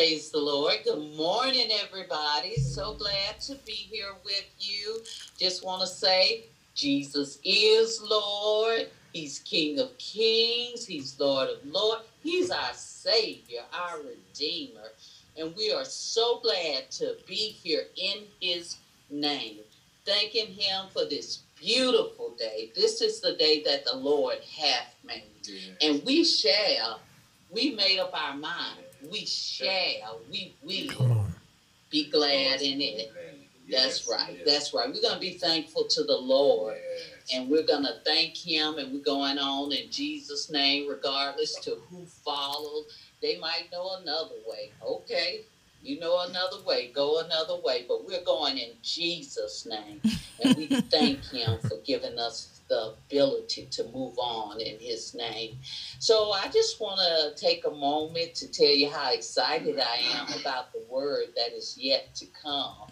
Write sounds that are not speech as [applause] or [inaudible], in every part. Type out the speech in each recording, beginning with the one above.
Praise the Lord. Good morning, everybody. So glad to be here with you. Just want to say, Jesus is Lord. He's King of Kings. He's Lord of Lords. He's our Savior, our Redeemer. And we are so glad to be here in His name, thanking Him for this beautiful day. This is the day that the Lord hath made. And we shall, we made up our mind we shall, we will be glad in it. That's right. That's right. We're going to be thankful to the Lord. And we're going to thank Him. And we're going on in Jesus' name, regardless to who follows. They might know another way. Okay. You know another way. Go another way. But we're going in Jesus' name. And we [laughs] thank Him for giving us the ability to move on in his name. So I just want to take a moment to tell you how excited I am about the word that is yet to come.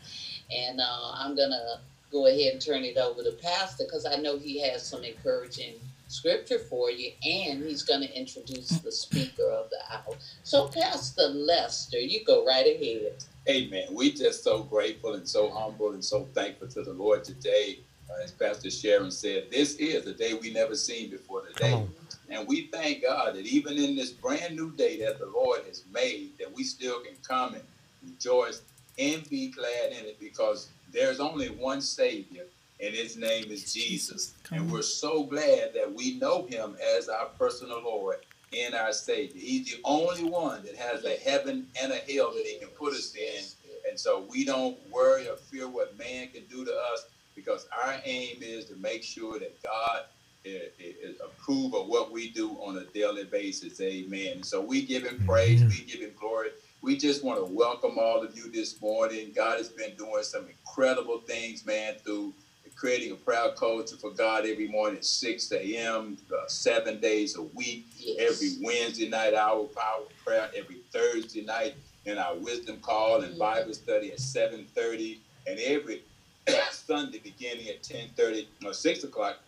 And uh, I'm going to go ahead and turn it over to Pastor because I know he has some encouraging scripture for you and he's going to introduce the speaker of the hour. So, Pastor Lester, you go right ahead. Amen. We just so grateful and so humble and so thankful to the Lord today uh, as Pastor Sharon said, this is a day we never seen before today. And we thank God that even in this brand new day that the Lord has made, that we still can come and rejoice and be glad in it because there's only one Savior, and his name is Jesus. And we're so glad that we know him as our personal Lord and our Savior. He's the only one that has a heaven and a hell that he can put us in. And so we don't worry or fear what man can do to us because our aim is to make sure that God is, is approve of what we do on a daily basis. Amen. So we give him praise, we give him glory. We just want to welcome all of you this morning. God has been doing some incredible things, man, through creating a proud culture for God every morning at 6 a.m., uh, seven days a week, yes. every Wednesday night, our power prayer, every Thursday night in our wisdom call and Bible study at 7.30, and every [coughs] Sunday beginning at 10.30 or 6 o'clock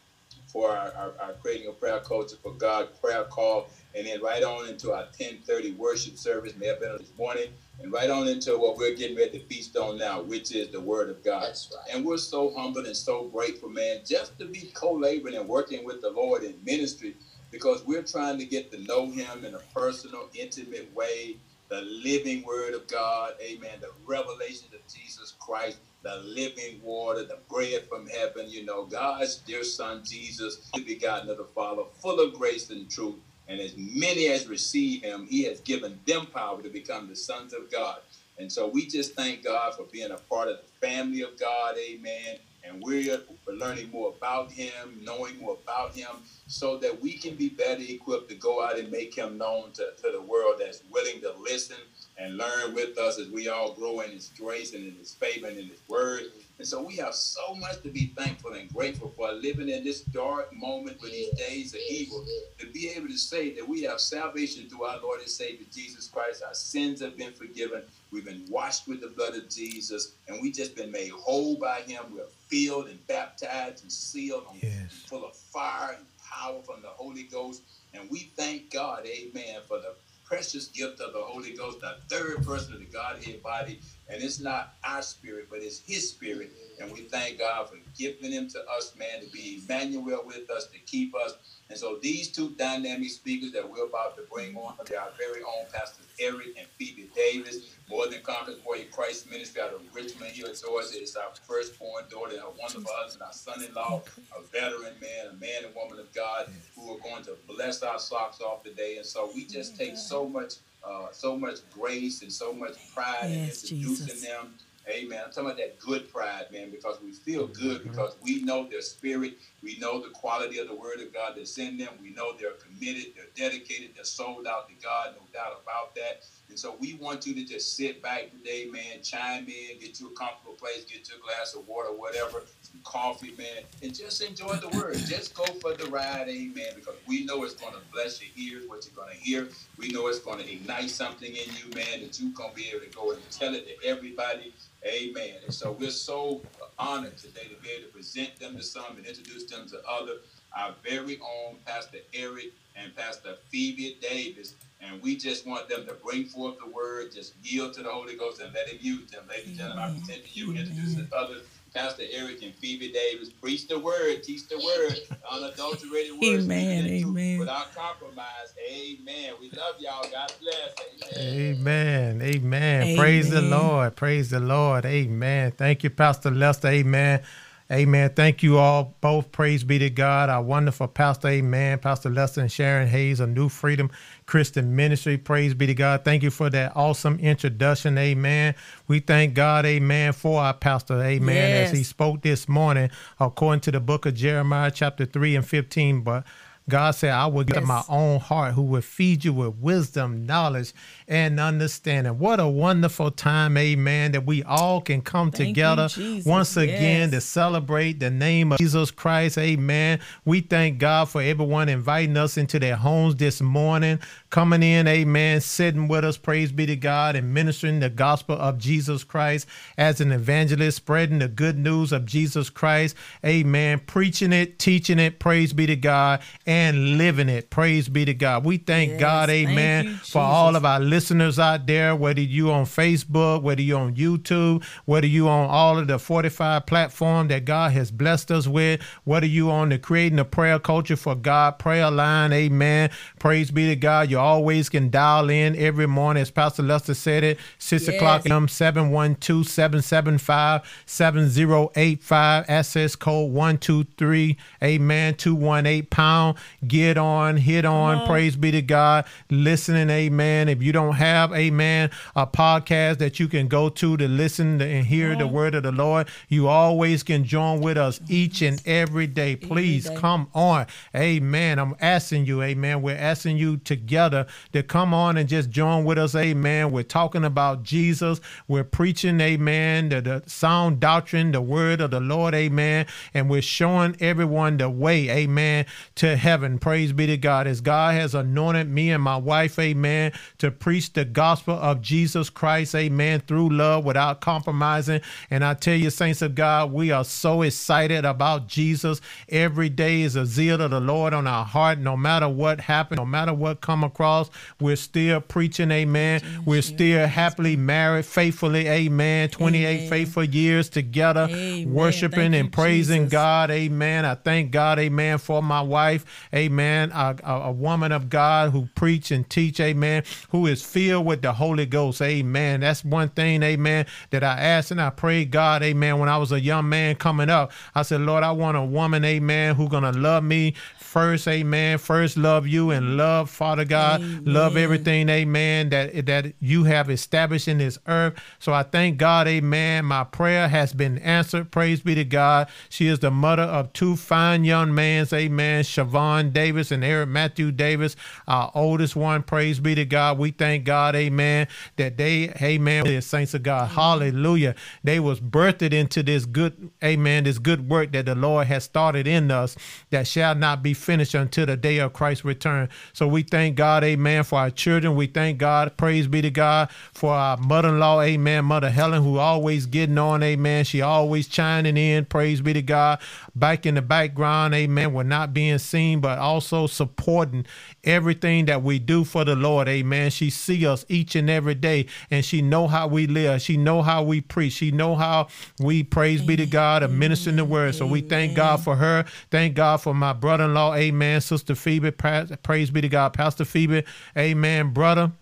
for our, our, our, creating a prayer culture for God prayer call, and then right on into our 10:30 worship service. May have been this morning, and right on into what we're getting ready to feast on now, which is the Word of God. That's right. And we're so humbled and so grateful, man, just to be co-laboring and working with the Lord in ministry, because we're trying to get to know Him in a personal, intimate way. The living Word of God, Amen. The revelation of Jesus Christ the living water, the bread from heaven, you know, God's dear son Jesus, the begotten of the Father, full of grace and truth. And as many as receive him, he has given them power to become the sons of God. And so we just thank God for being a part of the family of God. Amen. And we're learning more about him, knowing more about him, so that we can be better equipped to go out and make him known to, to the world that's willing to listen and learn with us as we all grow in His grace and in His favor and in His word. And so we have so much to be thankful and grateful for living in this dark moment with these days of evil, to be able to say that we have salvation through our Lord and Savior Jesus Christ. Our sins have been forgiven. We've been washed with the blood of Jesus, and we've just been made whole by Him. We're filled and baptized and sealed, yes. and full of fire and power from the Holy Ghost. And we thank God, amen, for the precious gift of the Holy Ghost, the third person of the Godhead body. And it's not our spirit, but it's his spirit. And we thank God for giving him to us, man, to be Emmanuel with us, to keep us. And so these two dynamic speakers that we're about to bring on, are our very own Pastors Eric and Phoebe Davis. More than conquerors your Christ ministry out of Richmond Hill, Georgia. It's our firstborn daughter, our wonderful husband, our son-in-law, a veteran man, a man and woman of God who are going to bless our socks off today. And so we just take so much, uh, so much grace and so much pride yes, in introducing Jesus. them. Amen. I'm talking about that good pride, man, because we feel good because we know their spirit. We know the quality of the word of God that's in them. We know they're committed, they're dedicated, they're sold out to God, no doubt about that. And so we want you to just sit back today, man, chime in, get you a comfortable place, get you a glass of water, whatever, some coffee, man, and just enjoy the word. Just go for the ride, amen, because we know it's going to bless your ears, what you're going to hear. We know it's going to ignite something in you, man, that you're going to be able to go and tell it to everybody. Amen. And so we're so honored today to be able to present them to some and introduce them to others. Our very own Pastor Eric and Pastor Phoebe Davis. And we just want them to bring forth the word, just yield to the Holy Ghost and let him use them. Ladies and gentlemen, I present to you, introduce the others Pastor Eric and Phoebe Davis preach the word, teach the word, unadulterated words. Amen. Amen. Without compromise. Amen. We love y'all. God bless. Amen. Amen. Amen. Praise the Lord. Praise the Lord. Amen. Thank you, Pastor Lester. Amen. Amen. Thank you all both. Praise be to God. Our wonderful pastor. Amen. Pastor Lester and Sharon Hayes of New Freedom Christian Ministry. Praise be to God. Thank you for that awesome introduction. Amen. We thank God. Amen. For our pastor. Amen. Yes. As he spoke this morning, according to the book of Jeremiah, chapter 3 and 15. But God said, I will give yes. my own heart who will feed you with wisdom, knowledge, and understanding. What a wonderful time, amen, that we all can come Thank together you, once again yes. to celebrate the name of Jesus Christ, amen. We thank God for everyone inviting us into their homes this morning, coming in, amen, sitting with us, praise be to God, and ministering the gospel of Jesus Christ as an evangelist, spreading the good news of Jesus Christ, amen, preaching it, teaching it, praise be to God, and living it, praise be to God. We thank yes, God, amen, thank you, for all of our listeners listeners out there, whether you on Facebook, whether you on YouTube, whether you on all of the 45 platform that God has blessed us with, whether you on the creating a prayer culture for God prayer line, amen. Praise be to God. You always can dial in every morning, as Pastor Lester said it, 6 yes. o'clock a.m. 712 775 7085, access code 123, amen, 218 pound. Get on, hit on, on, praise be to God. Listening, amen. If you don't don't have, amen, a podcast that you can go to to listen and hear the word of the Lord, you always can join with us each and every day. Please every day. come on. Amen. I'm asking you, amen. We're asking you together to come on and just join with us, amen. We're talking about Jesus. We're preaching, amen, the, the sound doctrine, the word of the Lord, amen. And we're showing everyone the way, amen, to heaven. Praise be to God. As God has anointed me and my wife, amen, to preach preach the gospel of Jesus Christ, amen, through love without compromising. And I tell you, saints of God, we are so excited about Jesus. Every day is a zeal of the Lord on our heart. No matter what happens, no matter what come across, we're still preaching, amen. We're still happily married, faithfully, amen. 28 amen. faithful years together, amen. worshiping and praising Jesus. God, amen. I thank God, amen, for my wife, amen, a, a, a woman of God who preach and teach, amen, who is filled with the Holy Ghost. Amen. That's one thing, amen, that I asked and I prayed God, amen, when I was a young man coming up. I said, Lord, I want a woman, amen, who's going to love me first, amen. First love you and love, Father God. Amen. Love everything, amen, that, that you have established in this earth. So I thank God, amen. My prayer has been answered. Praise be to God. She is the mother of two fine young men, amen. Siobhan Davis and Eric Matthew Davis, our oldest one. Praise be to God. We thank God, amen, that they, amen, the saints of God. Hallelujah. They was birthed into this good, amen, this good work that the Lord has started in us that shall not be finished until the day of Christ's return. So we thank God, amen, for our children. We thank God, praise be to God, for our mother-in-law, amen, Mother Helen, who always getting on, amen. She always chiming in, praise be to God. Back in the background, amen, we're not being seen, but also supporting everything that we do for the Lord, amen. She see us each and every day, and she know how we live. She know how we preach. She know how we, praise be to God, and administering the word. So we thank God for her. Thank God for my brother-in-law, Amen. Sister Phoebe, praise be to God. Pastor Phoebe, amen, brother.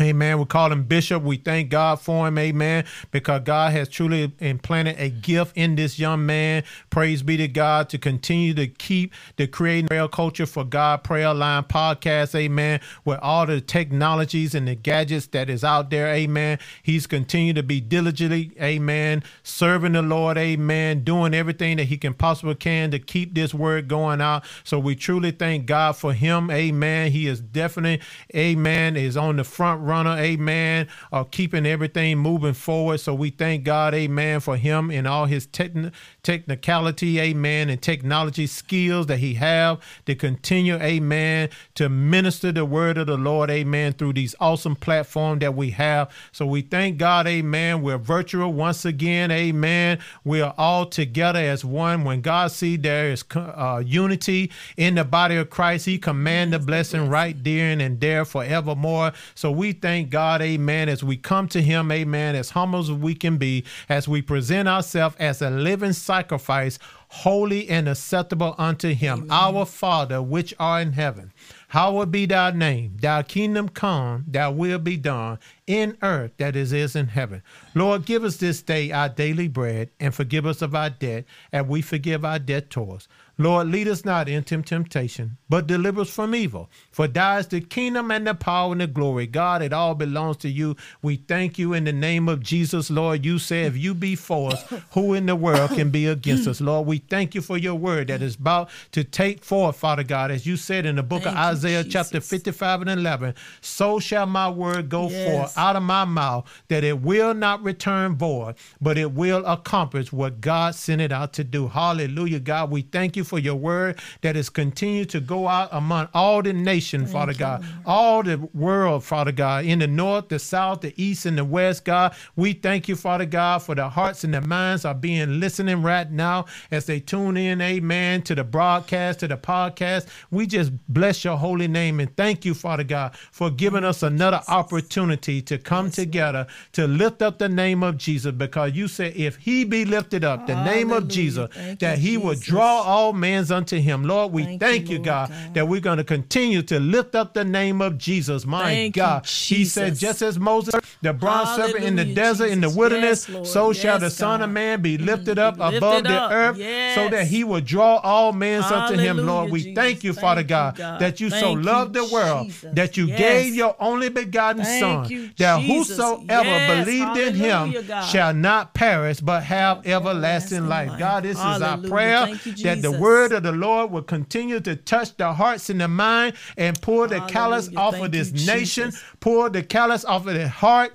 Amen. We call him Bishop. We thank God for him. Amen. Because God has truly implanted a gift in this young man. Praise be to God to continue to keep the creating prayer culture for God prayer line podcast. Amen. With all the technologies and the gadgets that is out there. Amen. He's continued to be diligently. Amen. Serving the Lord. Amen. Doing everything that he can possibly can to keep this word going out. So we truly thank God for him. Amen. He is definitely, amen, is on the front runner, amen, of keeping everything moving forward. So we thank God, amen, for him and all his techn- technicality, amen, and technology skills that he have to continue, amen, to minister the word of the Lord, amen, through these awesome platforms that we have. So we thank God, amen. We're virtual once again, amen. We are all together as one. When God see there is uh, unity in the body of Christ, he command the blessing right there and there forevermore. So we thank God, amen, as we come to him, amen, as humble as we can be, as we present ourselves as a living sacrifice, holy and acceptable unto him, amen. our Father, which are in heaven. Hallowed be thy name, thy kingdom come, thy will be done in earth that is, is in heaven. Lord, give us this day our daily bread and forgive us of our debt, and we forgive our debtors. Lord, lead us not into temptation, but deliver us from evil. For thine is the kingdom and the power and the glory. God, it all belongs to you. We thank you in the name of Jesus, Lord. You say, if you be for us, who in the world can be against us? Lord, we thank you for your word that is about to take forth, Father God, as you said in the book thank of Isaiah, you, chapter 55 and 11. So shall my word go yes. forth out of my mouth, that it will not return void, but it will accomplish what God sent it out to do. Hallelujah, God. We thank you for your word that is continued to go out among all the nation, Thank Father God, all the world, Father God, in the north, the south, the east, and the west, God. We thank you, Father God, for the hearts and the minds are being listening right now as they tune in, amen, to the broadcast, to the podcast. We just bless your holy name and thank you, Father God, for giving us another opportunity to come yes, together to lift up the name of Jesus because you said if he be lifted up, the Hallelujah. name of Jesus, thank that you, he Jesus. will draw all man's unto him. Lord, we thank, thank you, Lord God, God, that we're going to continue to lift up the name of Jesus. My thank God. You, he said, just as Moses, the bronze Hallelujah, serpent in the desert, Jesus. in the wilderness, yes, so yes, shall the God. Son of Man be lifted up mm, above the up. earth yes. so that he will draw all men unto him. Lord, we Jesus. thank you, Father God, God, that you so loved the world Jesus. that you gave your only begotten Son, you, that whosoever believed in him shall not perish but have everlasting life. God, this is our prayer that the word of the Lord will continue to touch the hearts and the mind and pull the callous off Thank of this nation, pull the callous off of the heart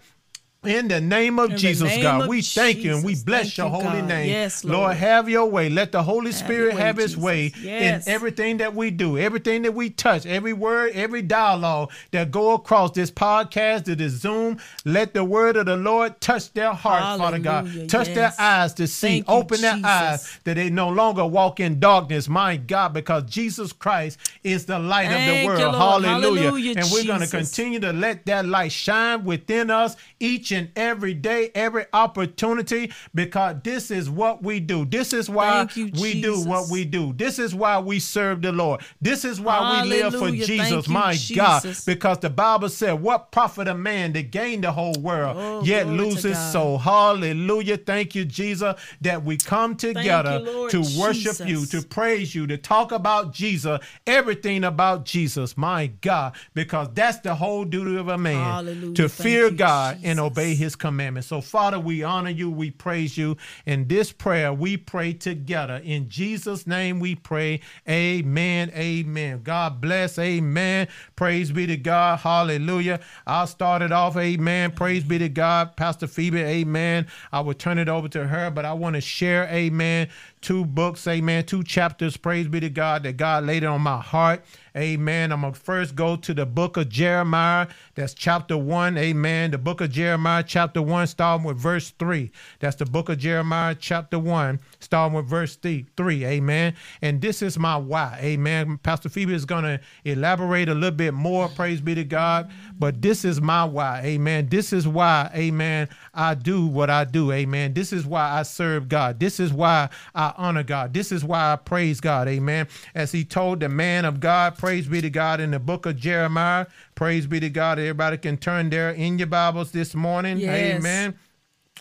in the name of In Jesus, name God, of we thank Jesus. you and we bless thank your holy God. name. Yes, Lord. Lord. have your way. Let the Holy have Spirit way, have his Jesus. way yes. in everything that we do, everything that we touch, every word, every dialogue that go across this podcast, to this Zoom. Let the word of the Lord touch their hearts, Father God. Touch yes. their eyes to see. Thank Open you, their Jesus. eyes that they no longer walk in darkness, my God, because Jesus Christ is the light thank of the world. You, Hallelujah. Hallelujah. And we're going to continue to let that light shine within us each and every day, every opportunity, because this is what we do. This is why you, we Jesus. do what we do. This is why we serve the Lord. This is why Hallelujah. we live for Jesus, my. God. Because the Bible said, What profit a man to gain the whole world, oh, yet lose his soul? Hallelujah. Thank you, Jesus, that we come together you, to worship Jesus. you, to praise you, to talk about Jesus, everything about Jesus, my God, because that's the whole duty of a man Hallelujah. to Thank fear God and obey obey his commandments. So, Father, we honor you, we praise you. In this prayer, we pray together. In Jesus' name we pray. Amen. Amen. God bless. Amen. Praise be to God. Hallelujah. I'll start it off. Amen. Praise be to God. Pastor Phoebe, amen. I will turn it over to her, but I want to share, amen, two books, amen, two chapters. Praise be to God that God laid it on my heart. Amen. I'm going to first go to the book of Jeremiah. That's chapter 1. Amen. The book of Jeremiah, chapter 1, starting with verse 3. That's the book of Jeremiah, chapter 1, starting with verse 3. Amen. And this is my why. Amen. Pastor Phoebe is going to elaborate a little bit more. Praise be to God. But this is my why. Amen. This is why, amen, I do what I do. Amen. This is why I serve God. This is why I honor God. This is why I praise God. Amen. As he told the man of God, Praise be to God in the book of Jeremiah. Praise be to God. Everybody can turn there in your Bibles this morning. Yes. Amen.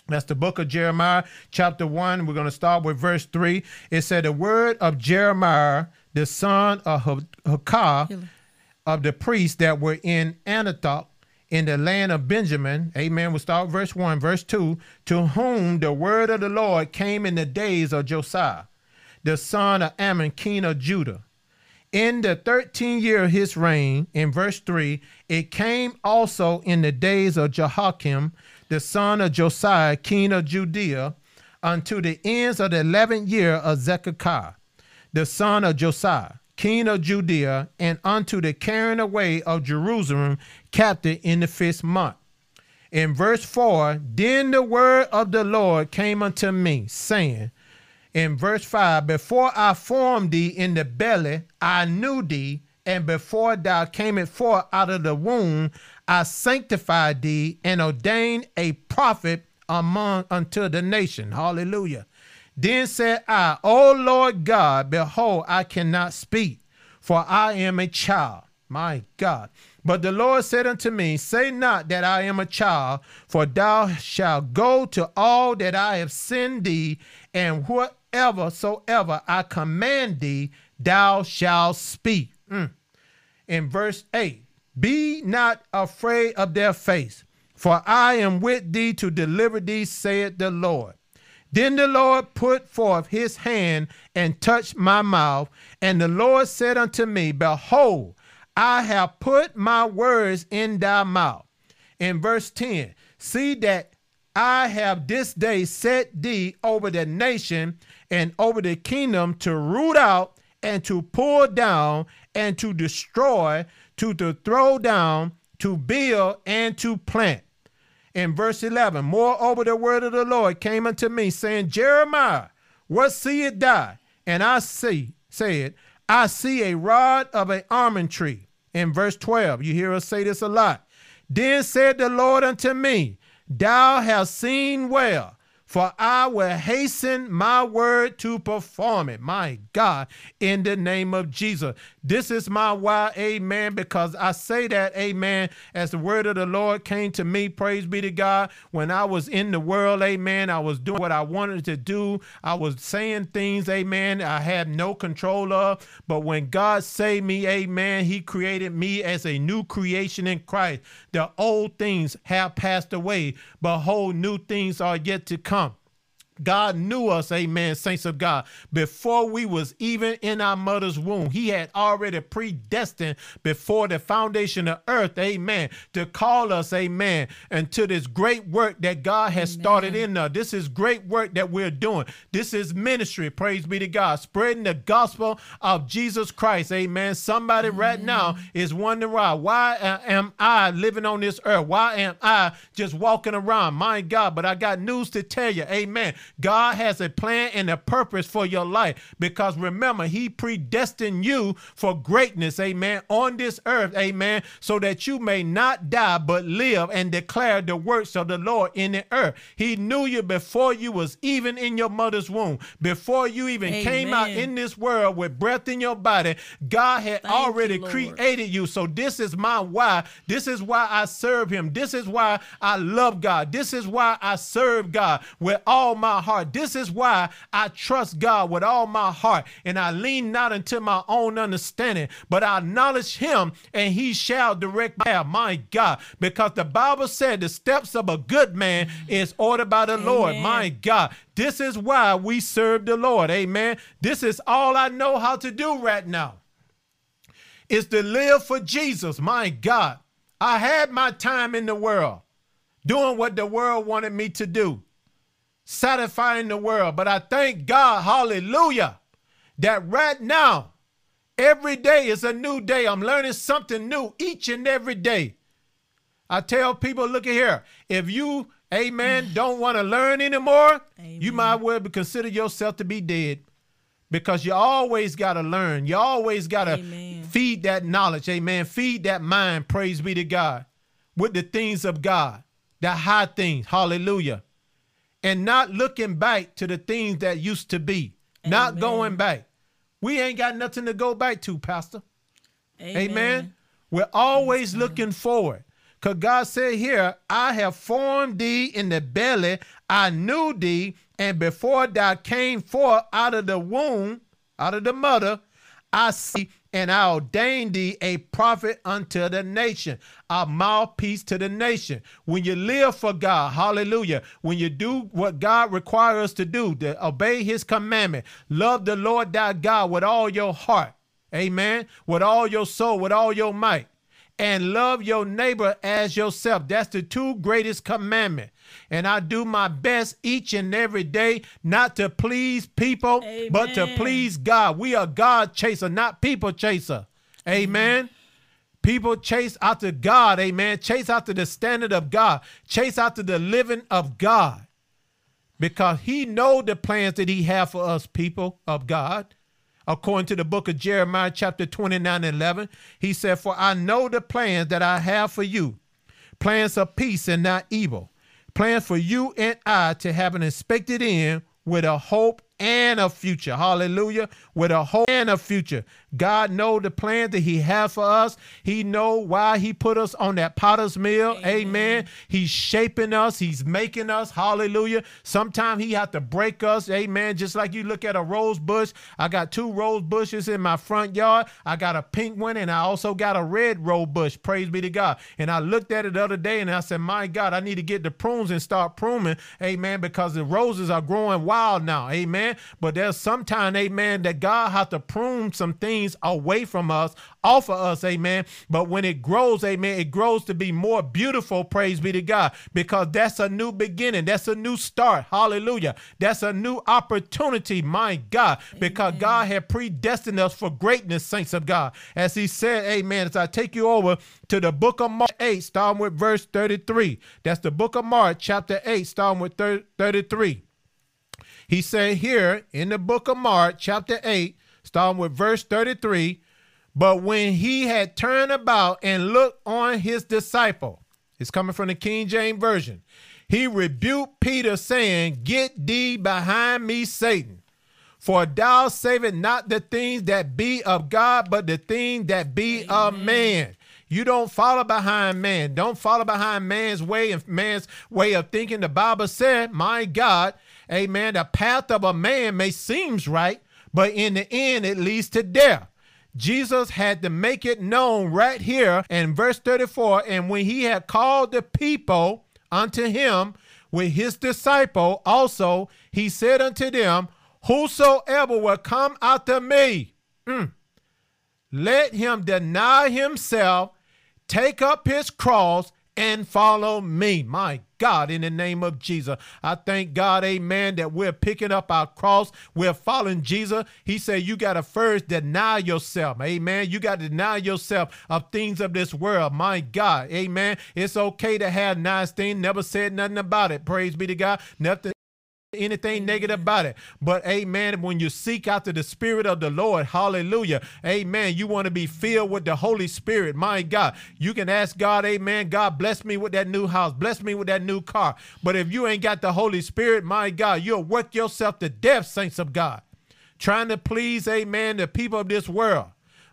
That's the book of Jeremiah, chapter 1. We're going to start with verse 3. It said, The word of Jeremiah, the son of Hilkiah, of the priests that were in Anathoth, in the land of Benjamin, amen. We'll start verse 1, verse 2, to whom the word of the Lord came in the days of Josiah, the son of Amon, king of Judah, In the 13th year of his reign, in verse 3, it came also in the days of Jehoiakim, the son of Josiah, king of Judea, unto the ends of the 11th year of Zedekiah, the son of Josiah, king of Judea, and unto the carrying away of Jerusalem captive in the fifth month. In verse 4, then the word of the Lord came unto me, saying, in verse 5 Before I formed thee in the belly, I knew thee, and before thou camest forth out of the womb, I sanctified thee and ordained a prophet among unto the nation. Hallelujah. Then said I, O Lord God, behold, I cannot speak, for I am a child. My God. But the Lord said unto me, Say not that I am a child, for thou shalt go to all that I have sent thee, and what whatsoever soever I command thee, thou shalt speak. Mm. In verse 8, be not afraid of their face, for I am with thee to deliver thee, saith the Lord. Then the Lord put forth his hand and touched my mouth, and the Lord said unto me, Behold, I have put my words in thy mouth. In verse 10, see that I have this day set thee over the nation and over the kingdom to root out and to pull down and to destroy, to, to throw down, to build and to plant. In verse 11, moreover, the word of the Lord came unto me, saying, Jeremiah, what seest thou? And I see, said, I see a rod of an almond tree. In verse 12, you hear us say this a lot. Then said the Lord unto me, Thou hast seen well for I will hasten my word to perform it. My God, in the name of Jesus. This is my why, amen, because I say that, amen, as the word of the Lord came to me, praise be to God. When I was in the world, amen, I was doing what I wanted to do. I was saying things, amen, I had no control of. But when God saved me, amen, he created me as a new creation in Christ. The old things have passed away. but whole new things are yet to come. God knew us, amen, saints of God, before we was even in our mother's womb. He had already predestined before the foundation of earth, amen, to call us, amen, into this great work that God has amen. started in us. This is great work that we're doing. This is ministry, praise be to God, spreading the gospel of Jesus Christ, amen. Somebody amen. right now is wondering why, why am I living on this earth? Why am I just walking around? My God, but I got news to tell you, amen. God has a plan and a purpose for your life because remember, He predestined you for greatness, amen, on this earth, amen, so that you may not die but live and declare the works of the Lord in the earth. He knew you before you was even in your mother's womb, before you even amen. came out in this world with breath in your body. God had Thank already you, created you. So this is my why. This is why I serve Him. This is why I love God. This is why I serve God with all my my heart. This is why I trust God with all my heart, and I lean not unto my own understanding, but I acknowledge Him, and He shall direct my path. My God, because the Bible said the steps of a good man is ordered by the Amen. Lord. My God, this is why we serve the Lord. Amen. This is all I know how to do right now. Is to live for Jesus. My God, I had my time in the world doing what the world wanted me to do satisfying the world. But I thank God, hallelujah, that right now, every day is a new day. I'm learning something new each and every day. I tell people, look at here, if you, amen, [sighs] don't want to learn anymore, amen. you might well consider yourself to be dead because you always got to learn. You always got to feed that knowledge, amen. Feed that mind, praise be to God, with the things of God, the high things, hallelujah and not looking back to the things that used to be, Amen. not going back. We ain't got nothing to go back to, Pastor. Amen. Amen. We're always yes, looking forward. Because God said here, I have formed thee in the belly, I knew thee, and before thou came forth out of the womb, out of the mother, I see and I ordain thee a prophet unto the nation, a mouthpiece to the nation. When you live for God, hallelujah, when you do what God requires us to do, to obey his commandment, love the Lord thy God with all your heart. Amen. With all your soul, with all your might. And love your neighbor as yourself. That's the two greatest commandment. And I do my best each and every day not to please people, Amen. but to please God. We are God chaser, not people chaser. Amen. People chase after God, amen. Chase after the standard of God. Chase after the living of God. Because he know the plans that he have for us, people of God. According to the book of Jeremiah, chapter 29 and 11, he said, For I know the plans that I have for you, plans of peace and not evil, plans for you and I to have an expected end with a hope and a future. Hallelujah. With a hope and a future. God know the plan that he has for us. He know why he put us on that potter's mill. Amen. Amen. He's shaping us. He's making us. Hallelujah. Sometimes he have to break us. Amen. Just like you look at a rose bush. I got two rose bushes in my front yard. I got a pink one and I also got a red rose bush. Praise be to God. And I looked at it the other day and I said, my God, I need to get the prunes and start pruning. Amen. Because the roses are growing wild now. Amen. But there's sometime, amen, that God has to prune some things things away from us, off of us, amen. But when it grows, amen, it grows to be more beautiful, praise be to God, because that's a new beginning. That's a new start. Hallelujah. That's a new opportunity, my God, because amen. God had predestined us for greatness, saints of God. As he said, amen, as I take you over to the book of Mark 8, starting with verse 33. That's the book of Mark, chapter 8, starting with 33. He said here in the book of Mark, chapter 8, starting with verse 33. But when he had turned about and looked on his disciple, it's coming from the King James Version, he rebuked Peter, saying, Get thee behind me, Satan. For thou savest not the things that be of God, but the things that be Amen. of man. You don't follow behind man. Don't follow behind man's way and man's way of thinking. The Bible said, My God, amen, the path of a man may seems right, but in the end, it leads to death. Jesus had to make it known right here in verse 34. And when he had called the people unto him with his disciple, also he said unto them, Whosoever will come after me, mm, let him deny himself, take up his cross, and follow me. My God, in the name of Jesus. I thank God, amen, that we're picking up our cross. We're following Jesus. He said, You got to first deny yourself. Amen. You got to deny yourself of things of this world. My God, amen. It's okay to have nice things. Never said nothing about it. Praise be to God. Nothing anything negative about it. But amen, when you seek after the Spirit of the Lord, hallelujah, amen, you want to be filled with the Holy Spirit. My God, you can ask God, amen, God, bless me with that new house, bless me with that new car. But if you ain't got the Holy Spirit, my God, you'll work yourself to death, saints of God, trying to please, amen, the people of this world.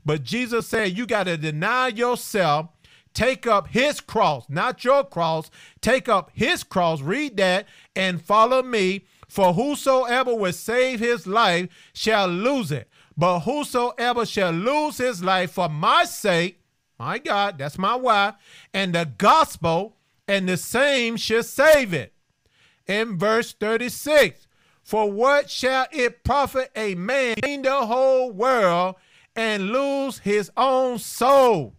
But Jesus said, you got to deny yourself take up his cross, not your cross, take up his cross, read that, and follow me. For whosoever will save his life shall lose it. But whosoever shall lose his life for my sake, my God, that's my why, and the gospel, and the same shall save it. In verse 36, for what shall it profit a man in the whole world and lose his own soul?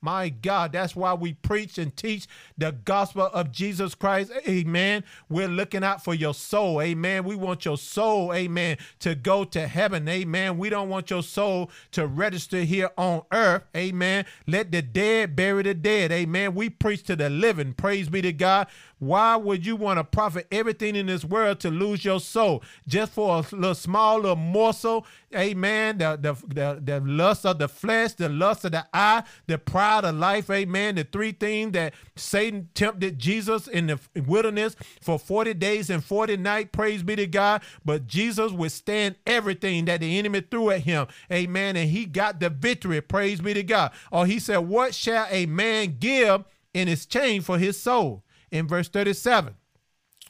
My God, that's why we preach and teach the gospel of Jesus Christ. Amen. We're looking out for your soul. Amen. We want your soul, amen, to go to heaven. Amen. We don't want your soul to register here on earth. Amen. Let the dead bury the dead. Amen. We preach to the living. Praise be to God. Why would you want to profit everything in this world to lose your soul just for a little small little morsel? Amen. The, the, the, the lust of the flesh, the lust of the eye, the pride of life. Amen. The three things that Satan tempted Jesus in the wilderness for 40 days and 40 nights. Praise be to God. But Jesus withstand everything that the enemy threw at him. Amen. And he got the victory. Praise be to God. Or he said, What shall a man give in exchange for his soul? in verse 37.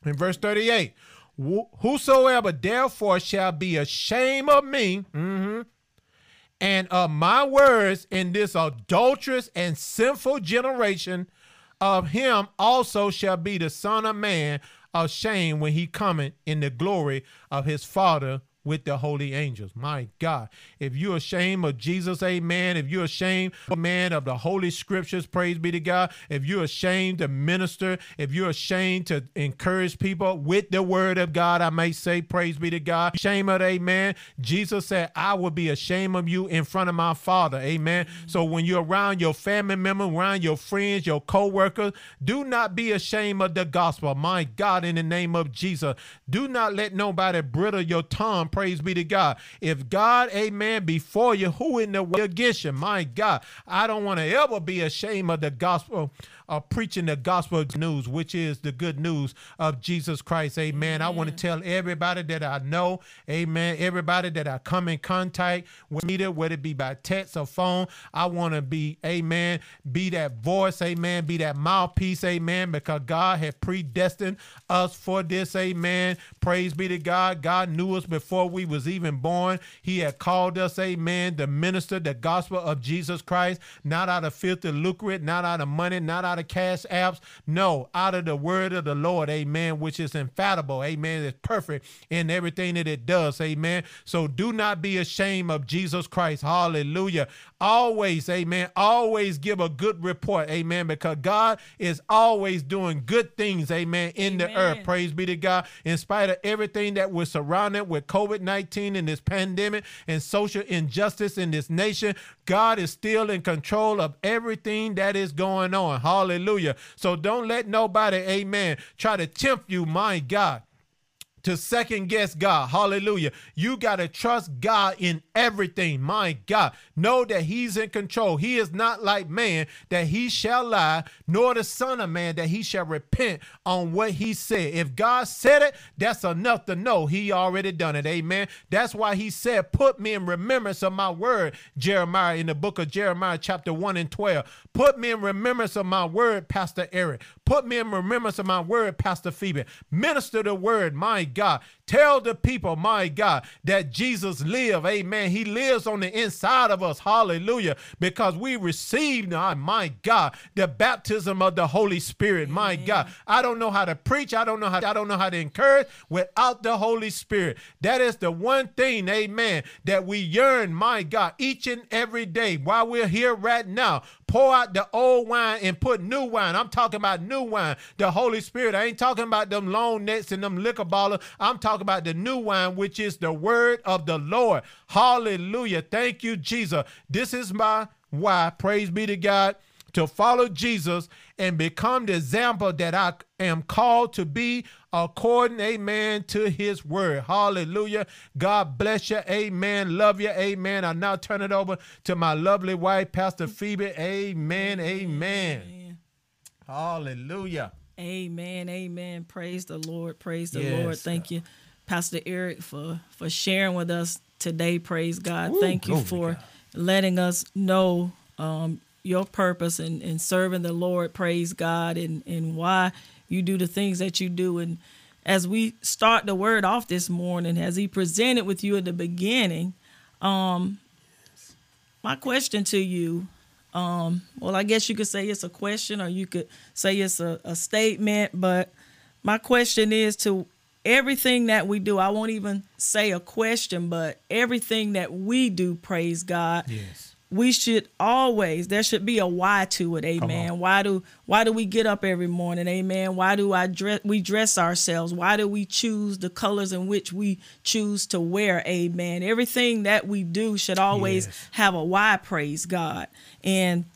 In verse 38, whosoever therefore shall be ashamed of me mm-hmm, and of my words in this adulterous and sinful generation, of him also shall be the Son of Man ashamed when he cometh in the glory of his Father with the holy angels. My God. If you're ashamed of Jesus, amen. If you're ashamed, man, of the holy scriptures, praise be to God. If you're ashamed to minister, if you're ashamed to encourage people with the word of God, I may say, praise be to God. Shame of amen. Jesus said, I will be ashamed of you in front of my Father, amen. So when you're around your family member, around your friends, your co-workers, do not be ashamed of the gospel. My God, in the name of Jesus, do not let nobody brittle your tongue Praise be to God. If God, amen, before you, who in the way against you? My God, I don't want to ever be ashamed of the gospel of preaching the gospel news, which is the good news of Jesus Christ. Amen. I want to tell everybody that I know, amen, everybody that I come in contact with, either whether it be by text or phone, I want to be, amen, be that voice, amen, be that mouthpiece, amen, because God had predestined us for this, amen. Praise be to God. God knew us before we was even born. He had called us, amen, to minister the gospel of Jesus Christ, not out of filthy lucre, not out of money, not out out of cash apps. No, out of the word of the Lord, amen, which is infallible, amen. It's perfect in everything that it does, amen. So do not be ashamed of Jesus Christ. Hallelujah. Always, amen, always give a good report, amen, because God is always doing good things, amen, in amen. the earth. Praise be to God. In spite of everything that we're surrounded with COVID 19 and this pandemic and social injustice in this nation, God is still in control of everything that is going on. Hallelujah. So don't let nobody, amen, try to tempt you, my God to second guess God. Hallelujah. You got to trust God in everything. My God. Know that He's in control. He is not like man that he shall lie, nor the Son of Man that he shall repent on what he said. If God said it, that's enough to know He already done it. Amen. That's why He said, Put me in remembrance of my word, Jeremiah, in the book of Jeremiah, chapter 1 and 12. Put me in remembrance of my word, Pastor Eric. Put me in remembrance of my word, Pastor Phoebe. Minister the word, my God. Tell the people, my God, that Jesus live. Amen. He lives on the inside of us. Hallelujah. Because we received, now my God, the baptism of the Holy Spirit. My God. I don't know how to preach. I don't know how to, I don't know how to encourage without the Holy Spirit. That is the one thing, amen, that we yearn, my God, each and every day while we're here right now. Pour out the old wine and put new wine. I'm talking about new wine, the Holy Spirit. I ain't talking about them long nets and them liquor ballers. I'm talking about the new wine, which is the word of the Lord. Hallelujah. Thank you, Jesus. This is my why. Praise be to God to follow Jesus and become the example that I am called to be according, amen, to his word. Hallelujah. God bless you. Amen. Love you. Amen. I now turn it over to my lovely wife, Pastor Phoebe. Amen. Amen. amen. Hallelujah. Amen. Amen. Praise the Lord. Praise the yes. Lord. Thank you, Pastor Eric, for for sharing with us today. Praise God. Ooh, Thank you for God. letting us know um, your purpose and, and serving the Lord. Praise God and and why you do the things that you do. And as we start the word off this morning, as He presented with you at the beginning, um, my question to you um, well, I guess you could say it's a question or you could say it's a, a statement, but my question is to everything that we do, I won't even say a question, but everything that we do, praise God. Yes we should always there should be a why to it amen. Why do why do we get up every morning amen? Why do i dress we dress ourselves? Why do we choose the colors in which we choose to wear amen? Everything that we do should always yes. have a why praise god. And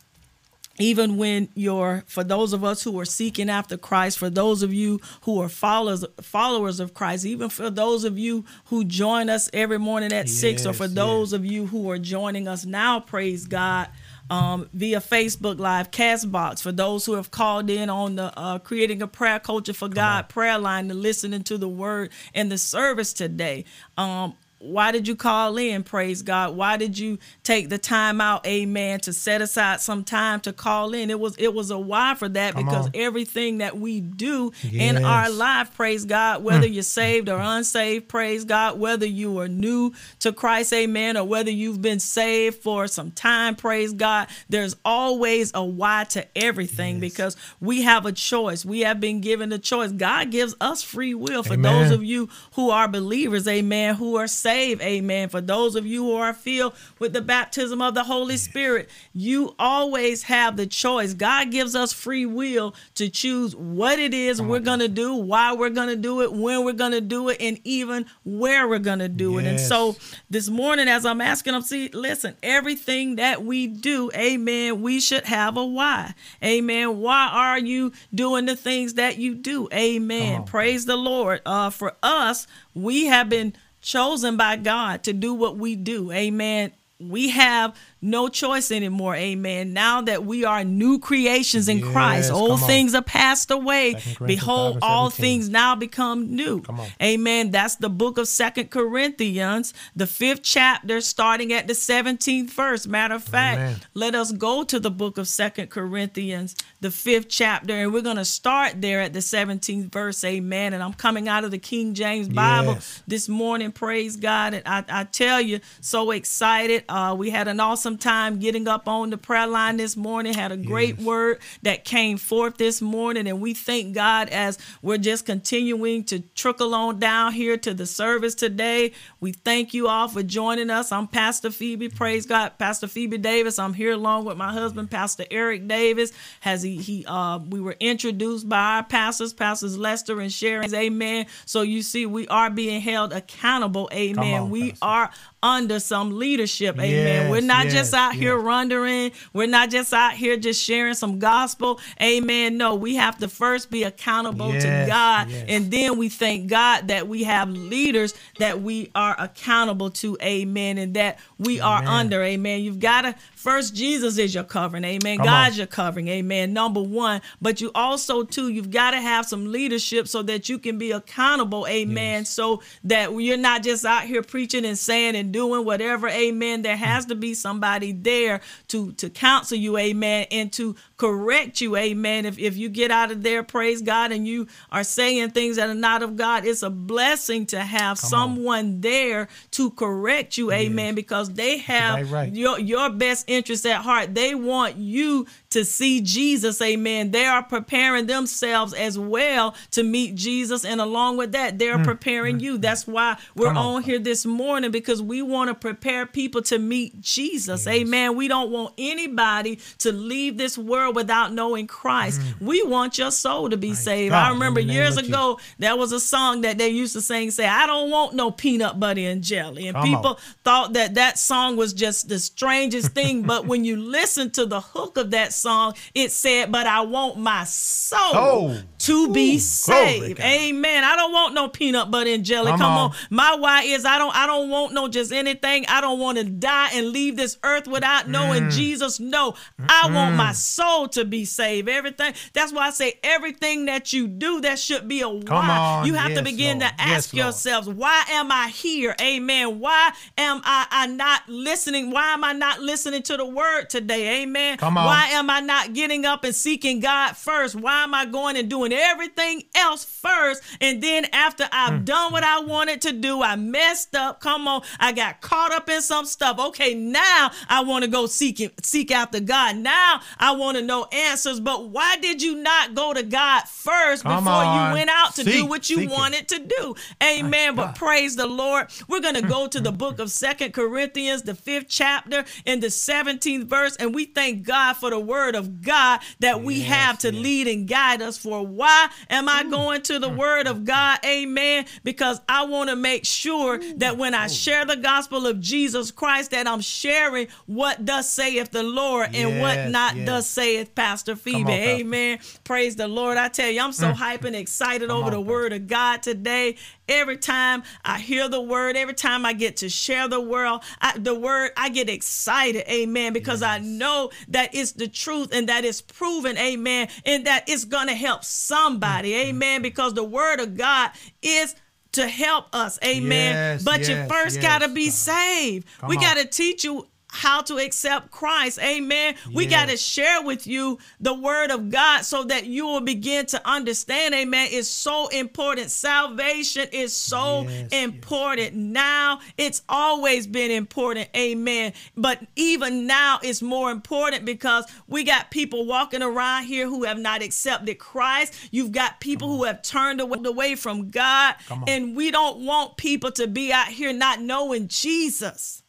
even when you're for those of us who are seeking after Christ, for those of you who are followers followers of Christ, even for those of you who join us every morning at yes, six, or for those yes. of you who are joining us now, praise God. Um, via Facebook Live, Castbox, for those who have called in on the uh, Creating a Prayer Culture for God prayer line to listening to the word and the service today. Um, why did you call in praise god why did you take the time out amen to set aside some time to call in it was it was a why for that Come because on. everything that we do yes. in our life praise god whether mm. you're saved or unsaved praise god whether you are new to christ amen or whether you've been saved for some time praise god there's always a why to everything yes. because we have a choice we have been given a choice god gives us free will for amen. those of you who are believers amen who are saved saved. Amen. For those of you who are filled with the baptism of the Holy Spirit, you always have the choice. God gives us free will to choose what it is we're going to do, why we're going to do it, when we're going to do it, and even where we're going to do yes. it. And so this morning, as I'm asking them, see, listen, everything that we do, amen, we should have a why. Amen. Why are you doing the things that you do? Amen. Praise the Lord. Uh, for us, we have been chosen by God to do what we do. Amen. We have no choice anymore. Amen. Now that we are new creations in yes, Christ, old things are passed away. Behold, all things now become new. Amen. That's the book of Second Corinthians, the fifth chapter, starting at the 17th verse. Matter of fact, Amen. let us go to the book of Second Corinthians, the fifth chapter, and we're going to start there at the 17th verse. Amen. And I'm coming out of the King James Bible yes. this morning. Praise God. And I, I tell you, so excited. Uh, we had an awesome some time getting up on the prayer line this morning. Had a great yes. word that came forth this morning. And we thank God as we're just continuing to trickle on down here to the service today. We thank you all for joining us. I'm Pastor Phoebe. Praise God. Pastor Phoebe Davis. I'm here along with my husband, Pastor Eric Davis. Has he, he uh we were introduced by our pastors, Pastors Lester and Sharon. Amen. So you see, we are being held accountable. Amen. On, we Pastor. are under some leadership. Amen. Yes, We're not yes, just out yes. here wandering. We're not just out here just sharing some gospel. Amen. No, we have to first be accountable to God. And then we thank God that we have leaders that we are accountable to. Amen. And that we Amen. are under. Amen. You've got to First, Jesus is your covering. Amen. Come God's on. your covering. Amen. Number one. But you also, too, you've got to have some leadership so that you can be accountable. Amen. Yes. So that you're not just out here preaching and saying and doing whatever. Amen. There mm. has to be somebody there to, to counsel you. Amen. And to correct you. Amen. If, if you get out of there, praise God, and you are saying things that are not of God, it's a blessing to have Come someone on. there to correct you. Amen. Yes. Because they have right. your, your best interest at heart. They want you to see Jesus. Amen. They are preparing themselves as well to meet Jesus. And along with that, they're mm, preparing mm, you. That's why we're on. on. here this morning because we want to prepare people to meet Jesus. Yes. Amen. We don't want anybody to leave this world without knowing Christ. Mm. We want your soul to be My saved. God, I remember years ago, there was a song that they used to sing, say, I don't want no peanut butter and jelly. And Come people on. thought that that song was just the strangest thing. but when you listen to the hook of that song, it said, But I want my soul oh. to be Ooh, saved. Amen. I don't want no peanut butter and jelly. Come, Come on. on. My why is I don't I don't want no just anything. I don't want to die and leave this earth without knowing mm. Jesus. No, I want my soul to be saved. Everything. That's why I say everything that you do, that should be a why. You have yes, to begin Lord. to ask yes, yourselves, why am I here? Amen. Why am I, I not listening? Why am I not listening to the word today? Amen. Come on. Why am I not getting up and seeking God first? Why am I going and doing everything else first? And then after I've mm. done what I wanted to do, I messed up. Come on. I got caught up in some stuff. Okay, now I want to go seek it, seek after God. Now I want to know answers. But why did you not go to God first Come before on. you went out to seek, do what you wanted to do? Amen. but praise the Lord. We're going to go to the [laughs] book of Second Corinthians, the fifth chapter, in the 17th verse. And we thank God for the word of God that we yes, have to yes. lead and guide us for. Why am I going to the word of God? Amen. Because I want to make sure that when I share the gospel of Jesus Christ, that I'm sharing what thus saith the Lord and what not yes. thus saith Pastor Phoebe. On, Amen. Praise the Lord. I tell you, I'm so mm. hype and excited Come over on, the word of God today. Every time I hear the word, every time I get to share the word, I, the word, I get excited, amen, because yes. I know that it's the truth and that it's proven, amen, and that it's going to help somebody, mm-hmm. amen, because the word of God is to help us, amen. Yes, but yes, you first got to be saved. Come we got to teach you how to accept Christ. Amen. We got to share with you the word of God so that you will begin to understand. Amen. It's so important. Salvation is so Yes, important. Now, it's always been important. Amen. But even now, it's more important because we got people walking around here who have not accepted Christ. You've got people who have turned away from God. And we don't want people to be out here not knowing Jesus.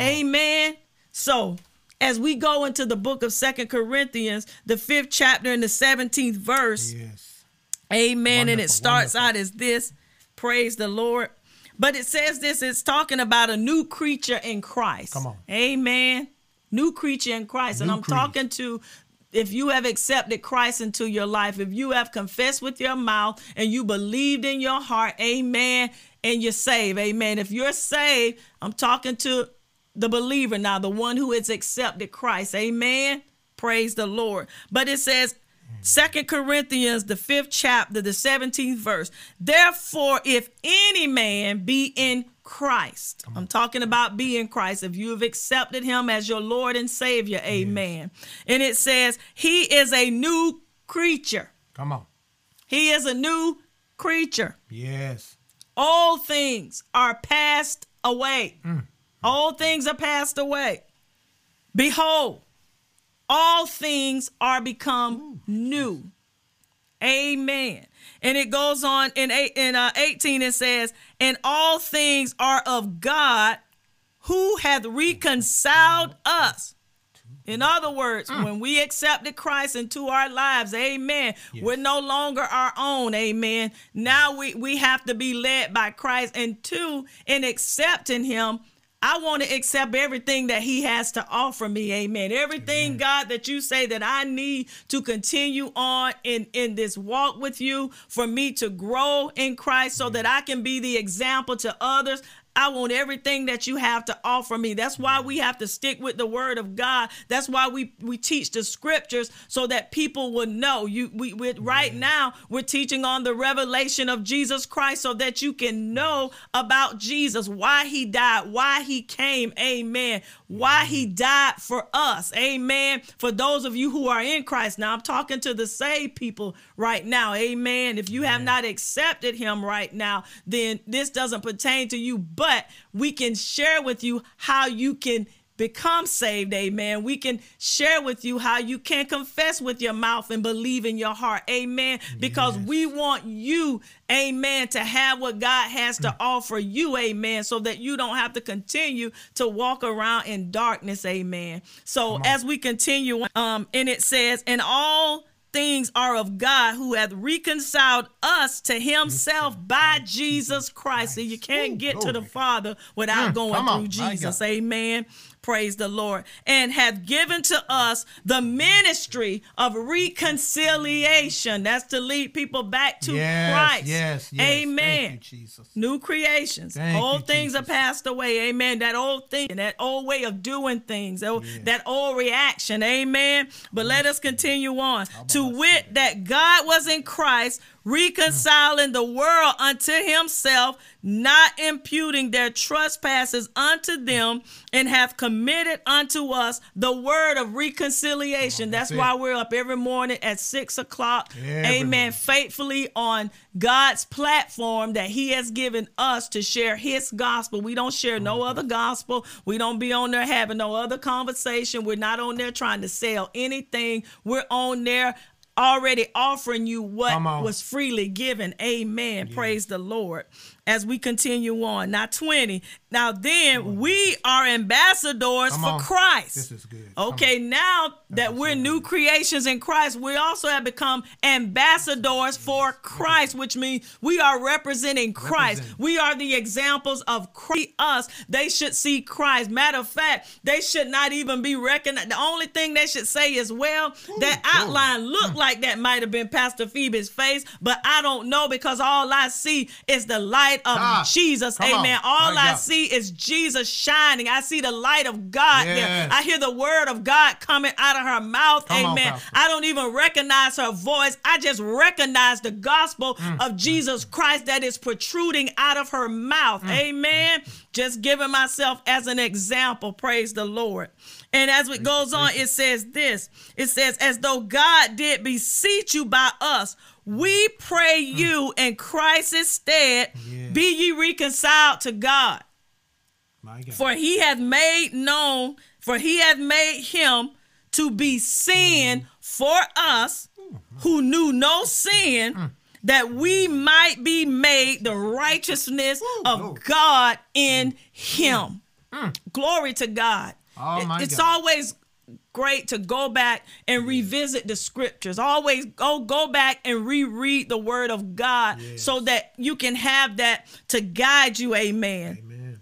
Amen. So, as we go into the book of Second Corinthians, the fifth chapter and the 17th verse, Yes. Amen. and it starts wonderful. out as this Praise the Lord. But it says this it's talking about a new creature in Christ. Come on. Amen. New creature in Christ. and I'm creature. talking to if you have accepted Christ into your life, if you have confessed with your mouth and you believed in your heart, amen, and you're saved, amen. If you're saved, I'm talking to the believer now, the one who has accepted Christ, amen. Praise the Lord. But it says, Second Corinthians, the fifth chapter, the 17th verse. Therefore, if any man be in Christ, I'm talking about being Christ. If you have accepted him as your Lord and Savior, amen. And it says, He is a new creature. Come on. He is a new creature. Yes. All things are passed away. Mm. All things are passed away. Behold, all things are become new. Amen. And it goes on in eight, in uh, 18 it says, "And all things are of God, who hath reconciled us." In other words, when we accepted Christ into our lives, amen, we're no longer our own, amen. Now we, we have to be led by Christ. And two, in accepting him, I want to accept everything that he has to offer me, amen. Everything, God, that you say that I need to continue on in, in this walk with you, for me to grow in Christ so that I can be the example to others. I want everything that you have to offer me. That's why we have to stick with the word of God. That's why we we teach the scriptures so that people will know. You we we right now we're teaching on the revelation of Jesus Christ so that you can know about Jesus, why he died, why he came. Amen. Why he died for us. Amen. For those of you who are in Christ. Now I'm talking to the saved people right now. Amen. If you have not accepted him right now, then this doesn't pertain to you, but we can share with you how you can become saved amen. We can share with you how you can confess with your mouth and believe in your heart amen. Because we want you amen to have what god has to offer you amen so that you don't have to continue to walk around in darkness amen. So as we continue um and it says and all things are of God who hath reconciled us to himself by Jesus Christ. So you can't get to the. Father without Mm, going through Jesus. Amen. Praise the Lord. And hath given to us the ministry of reconciliation. That's to lead people back to yes, Christ. Yes, yes. Amen Thank you, Jesus. new creations. Thank old you, things are passed away. Amen. That old thing, that old way of doing things, that, that old reaction. Amen. But let us continue on. To wit, that God was in Christ, reconciling the world unto himself, not imputing their trespasses unto them, and hath committed unto us the word of reconciliation. That's that's why we're up every morning at six o'clock. Amen faithfully on God's platform that He has given us to share His gospel. We don't share no other gospel. We don't be on there having no other conversation. We're not on there trying to sell anything. We're on there already offering you what was freely given. Amen. Praise the Lord. As we continue on. Now, 20. Now, then, we are ambassadors Come for on. Christ. This is good. Okay, now that we're new creations in Christ, we also have become ambassadors for Christ, which means we are representing Christ. Representing. We are the examples of Christ. Us, they should see Christ. Matter of fact, they should not even be recognized. The only thing they should say is, well, that glory. outline looked mm. like that might have been Pastor Phoebe's face, but I don't know because all I see is the light of Ah, Jesus. come on. Amen. All My I God. see is Jesus shining. I see the light of God there. I hear the word of God coming out of her mouth. Come Amen. On, I don't even recognize her voice. I just recognize the gospel mm. of Jesus Christ that is protruding out of her mouth. Mm. Amen. Just giving myself as an example. Praise the Lord. And as it goes on, it says this it says, as though God did beseech you by us, we pray mm. you in Christ's stead, be ye reconciled to God. For he hath made known, for he hath made him to be sin mm. for us who knew no sin, mm. that we might be made the righteousness of God in him. Glory to God. Oh, it's God. always great to go back and revisit the scriptures. Always go go back and reread the word of God yes. so that you can have that to guide you. Amen. Amen.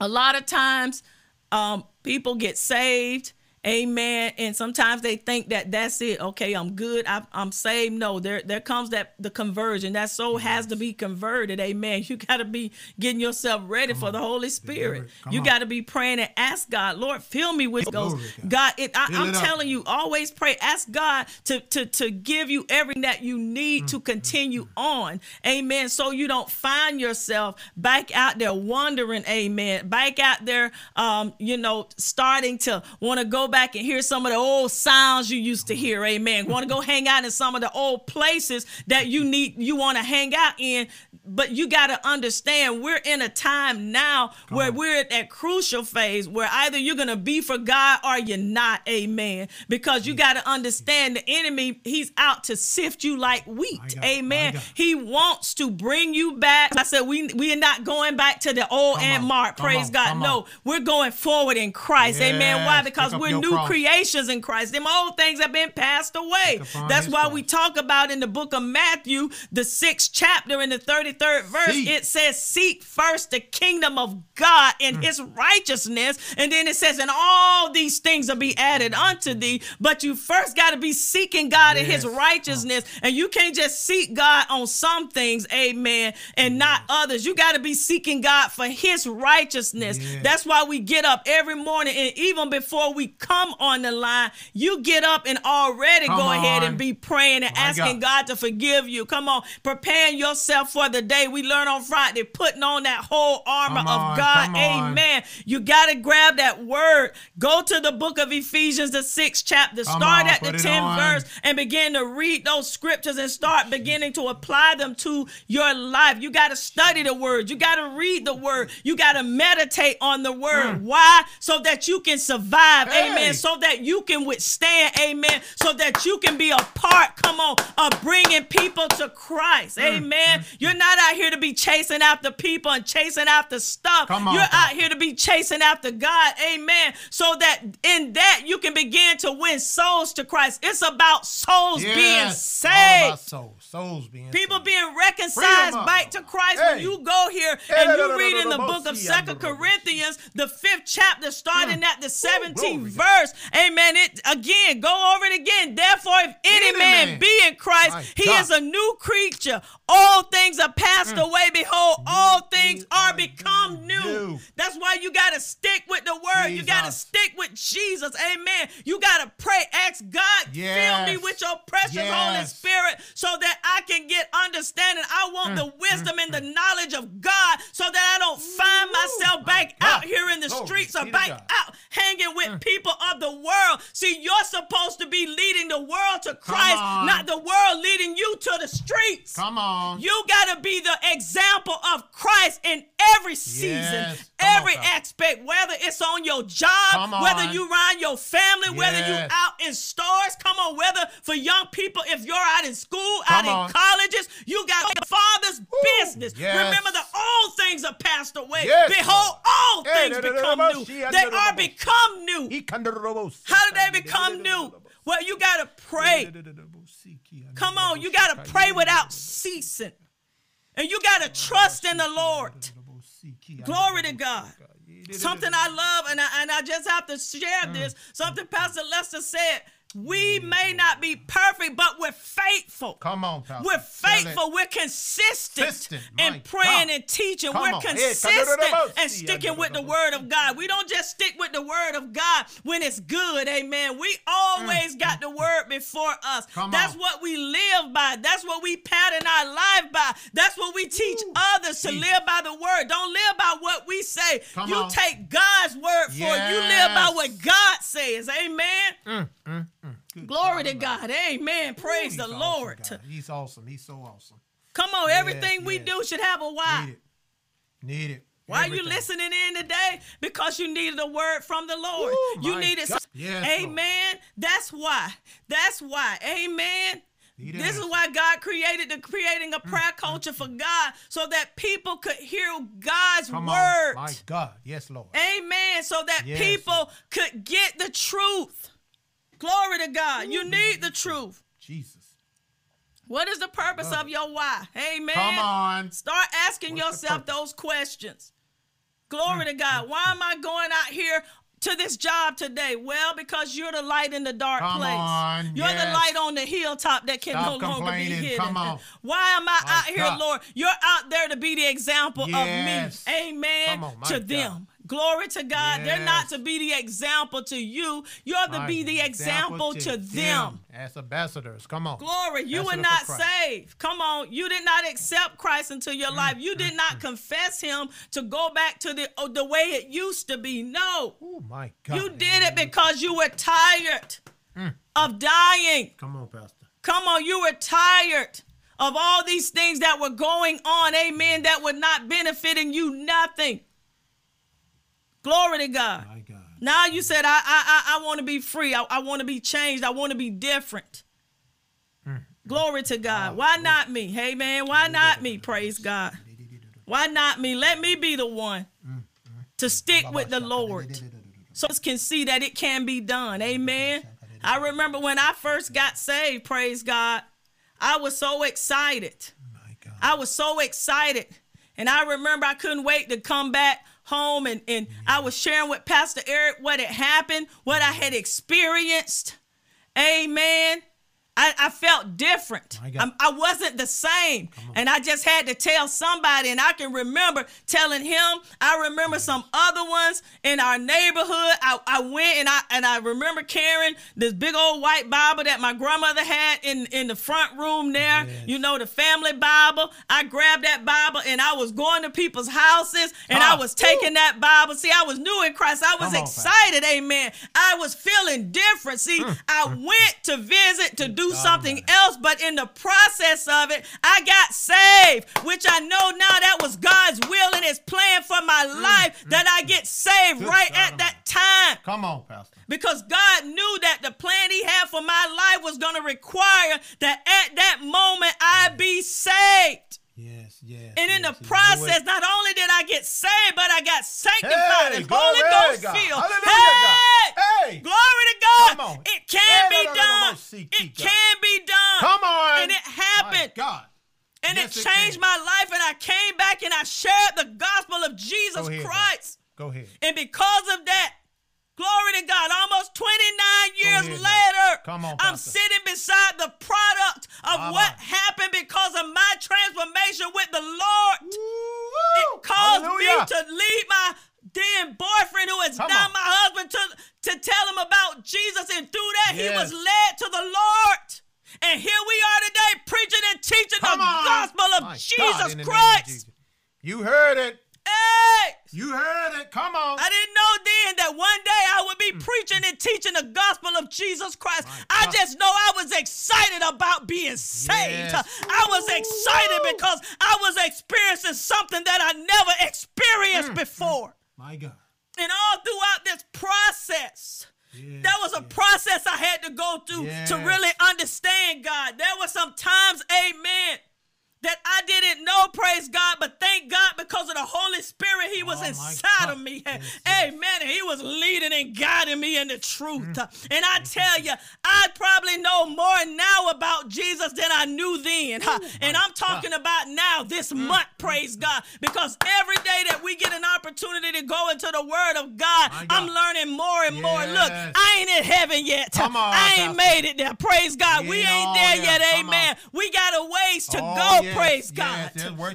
A lot of times um, people get saved Amen. And sometimes they think that that's it. Okay, I'm good. I, am saved. No, there there comes that the conversion. That soul yes. has to be converted. Amen. You got to be getting yourself ready Come for on. the Holy Spirit. You got to be praying and ask God, Lord, fill me with those. God, it, I, am telling you, always pray. Ask God to to to give you everything that you need mm. to continue mm. on. Amen. So you don't find yourself back out there wandering. Amen. Back out there, um, you know, starting to want to go back back and hear some of the old sounds you used to hear. Amen. want to go hang out in some of the old places that you need, you want to hang out in. But you got to understand, we're in a time now Come where on. we're at that crucial phase where either you're going to be for God or you're not. Amen. Because you mm. got to understand the enemy, he's out to sift you like wheat. Amen. He wants to bring you back. I said, we, we are not going back to the old Aunt Mark. Praise on. God. Come no, on. we're going forward in Christ. Yes. Amen. Why? Because we're new cross. creations in Christ. Them old things have been passed away. That's why cross. we talk about in the book of Matthew, the sixth chapter in the 33rd verse, Seek. it says, Seek first the kingdom of God and mm. his righteousness. And then it says, And all these things will be added unto thee. But you first got to be seeking God yes. and his righteousness. Oh. And you can't just seek God on some things, amen, and not others. You got to be seeking God for his righteousness. Yes. That's why we get up every morning and even before we come come on the line, you get up and already come go on. ahead and be praying and My asking God. God. to forgive you. Come on, preparing yourself for the day. We learn on Friday, putting on that whole armor come of God. Amen. You got to grab that word. Go to the book of Ephesians, the sixth chapter. Come start on, at the 10th verse and begin to read those scriptures and start beginning to apply them to your life. You got to study the word. You got to read the word. You got to meditate on the word. Mm. Why? So that you can survive. Hey. Amen so that you can withstand, amen, so that you can be a part, come on, of bringing people to Christ, mm, amen. Mm, You're not out here to be chasing after people and chasing after stuff. On, You're out here to be chasing after God, amen, so that in that you can begin to win souls to Christ. It's about souls yes, being saved. souls souls being people saved. being reconciled back to Christ. Hey. When you go here and you read in the book of Second Corinthians, the fifth chapter, starting at the 17th verse. Amen. It again, go over it again. Therefore, if any, man, be in Christ, he is a new creature. All things are passed mm. away. Behold, all things are become new. That's why you got to stick with the word. You got to stick with Jesus. Amen. You got to pray. Ask God, fill me with your precious. Holy Spirit so that I can get understanding. I want mm. the wisdom mm. and the knowledge of God so that I don't find myself back out here in the streets or back out hanging with mm. people of the world. See, you're supposed to be leading the world to Christ, not the world leading you to the streets. Come on. You got to be the example of Christ in every season, yes. every on, aspect, whether it's on your job, whether you run your family, yes. whether you out in stores, come on, whether for young people, if you're out in school, come out in colleges, you got father's Ooh, business. Yes. Remember the old things are passed away. Behold, all things become new. They are become new. How do they become new? Well, you got to pray. Come on, you got to pray without ceasing. And you got to trust in the Lord. Glory to God. Something I love, and I, and I just have to share this. Something Pastor Lester said We may not be perfect, but we're faithful. Come on, Pastor. We're faithful. We're consistent, Consistent. in praying God. and teaching. Come We're on. Consistent and sticking with the word of God. We don't just stick with the word of God when it's good. Amen. We mm, always mm, got the mm. word before us. Mm. Come That's on. what we live by. That's what we pattern our life by. That's what we teach others to live by the word. Don't live by what we say. Come you on. take God's word for it. You live by what God says. Amen. Good Glory to God. Amen. Praise He's the Lord. He's awesome. He's so awesome. Come on, Yes, everything we do should have a why. Need it. Need it. Why are you listening in today? Because you needed a word from the Lord. Ooh, you needed some- Yes, Lord. Amen. That's why. That's why. Amen. This is why God created the creating a mm, prayer mm, culture mm. for God so that people could hear God's Come word. on. My God. Yes, Lord. Amen. So that Yes, people Lord. could get the truth. Glory to God. You need the truth. Jesus. What is the purpose of your why? Amen. Come on. Start asking What's yourself those questions. Glory Mm, to God. Why am I going out here to this job today? Well, because you're the light in the dark Come place. on, You're the light on the hilltop that can Stop no longer be hidden. Come on. [laughs] Why am I My out here. Lord? You're out there to be the example Yes. of me. Amen. Come on, my to God. them. Glory to God. They're not to be the example to you. You're to be the example, to them. As ambassadors. Come on. Glory, you were not saved. Come on, you did not accept Christ into your Mm, life. You did mm, not mm. confess Him to go back to the oh, the way it used to be. No, Oh, my God. you did it because you were tired mm. of dying. Come on, Pastor. Come on, you were tired of all these things that were going on. Amen. That were not benefiting you nothing. Glory to God. My God. Now you said, I I I, I want to be free. I, I want to be changed. I want to be different. Glory to God. Why not me? Hey man, why not me? Praise God. [laughs] Why not me? Let me be the one to stick with the Lord. So us can see that it can be done. Amen. I remember when I first got saved, praise God. I was so excited. My God. I was so excited. And I remember I couldn't wait to come back home and, and I was sharing with Pastor Eric what had happened, what I had experienced. Amen. I, I felt different. I'm- I wasn't the same. And I just had to tell somebody. And I can remember telling him. I remember some other ones in our neighborhood. I, I went and I and I remember carrying this big old white Bible that my grandmother had in, in the front room there. Yes. You know, the family Bible. I grabbed that Bible and I was going to people's houses and I Ah, was taking that Bible. See, I was new in Christ. I was on, excited. Amen. I was feeling different. See, I went to visit to do Mm, God something else, but in the process of it, I got saved, which I know now that was God's will and His plan for my life that I get saved Mm, right God at that time Come on, Pastor. because God knew that the plan He had for my life was going to require that at that moment I be saved. Yes, yes. And in yes. the process, it. not only did I get saved, but I got sanctified Hey, and Holy glory Ghost to God. filled. Hey, Hey. glory to God. Come on. It can be done. It can be done. Come on. And it happened. My God. And Yes, it it changed can. my life, and I came back and I shared the gospel of Jesus Go ahead. Christ. Go ahead. And because of that, glory to God, almost 29 years later, Come on, I'm sitting beside the product of Come what happened because of my transformation with the Lord. Woo! It caused Hallelujah. me to leave my then boyfriend, who is Come now on. my husband, to, to tell him about Jesus. And through that, he was led to the Lord. And here we are today preaching and teaching Come the on. gospel of My Jesus the name of Christ. Jesus. You heard it. Hey! You heard it. Come on. I didn't know then that one day I would be preaching and teaching the gospel of Jesus Christ. I just know I was excited about being saved. Yes. I was excited because I was experiencing something that I never experienced Mm, before. My God. And all throughout this process, Yes, that was a yes. process I had to go through to really understand God. There were some times, amen, that I didn't know, praise God, but thank God because of the Holy Spirit, He was oh inside of me. Yes, Amen. Yes. He was leading and guiding me in the truth. Mm. And I tell you, I probably know more now about Jesus than I knew then. Ooh, [laughs] and I'm talking God. about now, this mm. month, praise God. Because every day that we get an opportunity to go into the Word of God, God. I'm learning more and yes. more. Look, I ain't in heaven yet. On, I ain't Pastor. made it there. Praise God. We ain't there yet. Amen. We got a ways to oh, go. Yes, praise God.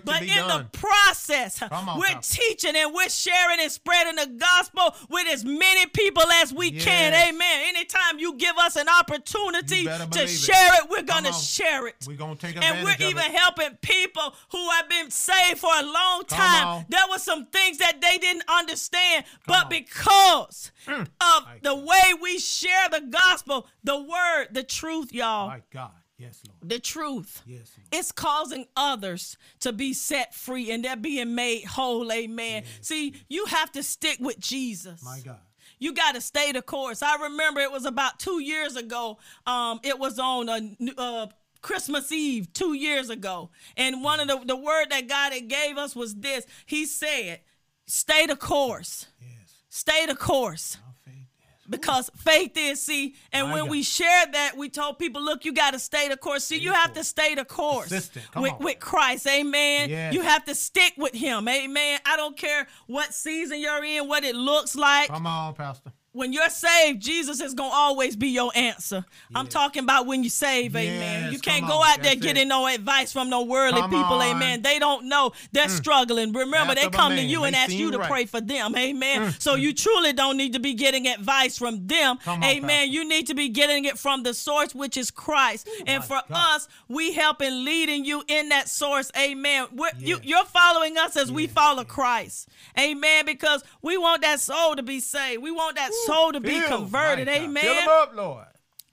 but in done. the process, on, we're Pastor. teaching and we're sharing and spreading the gospel with as many people as we yes. can. Amen. Anytime you give us an opportunity to share it, we're going to share it. We're going to take And we're even it. helping people who have been saved for a long time. There were some things that they didn't understand, Come but on. because mm. of the way we share the gospel, the word, the truth, y'all. My God. Yes, Lord. The truth. Yes, Lord. It's causing others to be set free and they're being made whole. Amen. Yes. See, you have to stick with Jesus. My God. You got to stay the course. I remember it was about two years ago. Um, it was on a, uh, Christmas Eve two years ago. And one of the, the word that God had gave us was this. He said, stay the course. Yes. Stay the course because faith is see and My when God. we shared that we told people look you got to stay the course. See you have to stay the course with, with christ. Amen. Yes. you have to stick with him. Amen. I don't care what season you're in what it looks like. Come on pastor when you're saved, Jesus is gonna always be your answer. I'm talking about when you save, yes, amen. You can't go out there getting no advice from no worldly come people, on. amen. They don't know they're mm. struggling. Remember, they come to you and ask you to right. pray for them, amen. Mm. So you truly don't need to be getting advice from them, on, amen. Pastor. You need to be getting it from the source, which is Christ. Ooh, and for God. us, we help in leading you in that source, amen. You, are following us as we follow Christ, amen. Because we want that soul to be saved. We want that soul to be converted. Amen. Fill them up, Lord.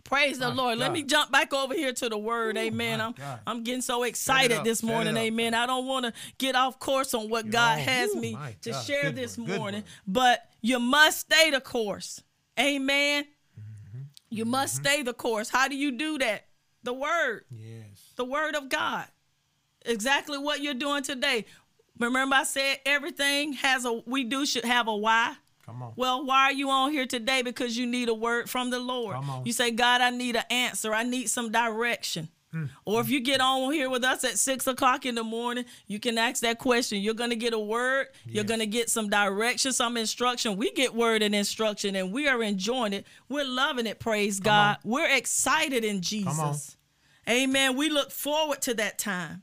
Praise the Lord. God. Let me jump back over here to the word. Ooh, amen. I'm God. I'm getting so excited this morning. Amen. I don't want to get off course on what God has Ooh, me to God. share Good this word. morning, but you must stay the course. Amen. Mm-hmm. You mm-hmm. must stay the course. How do you do that? The word. Yes. The word of God. Exactly what you're doing today. Remember I said everything has a we do should have a why. Come on. Well, why are you on here today? Because you need a word from the Lord. Come on. You say, God, I need an answer. I need some direction. Mm. Or if you get on here with us at six o'clock in the morning, you can ask that question. You're going to get a word. Yes. You're going to get some direction, some instruction. We get word and instruction, and we are enjoying it. We're loving it. Praise Come God. On. We're excited in Jesus. Amen. We look forward to that time.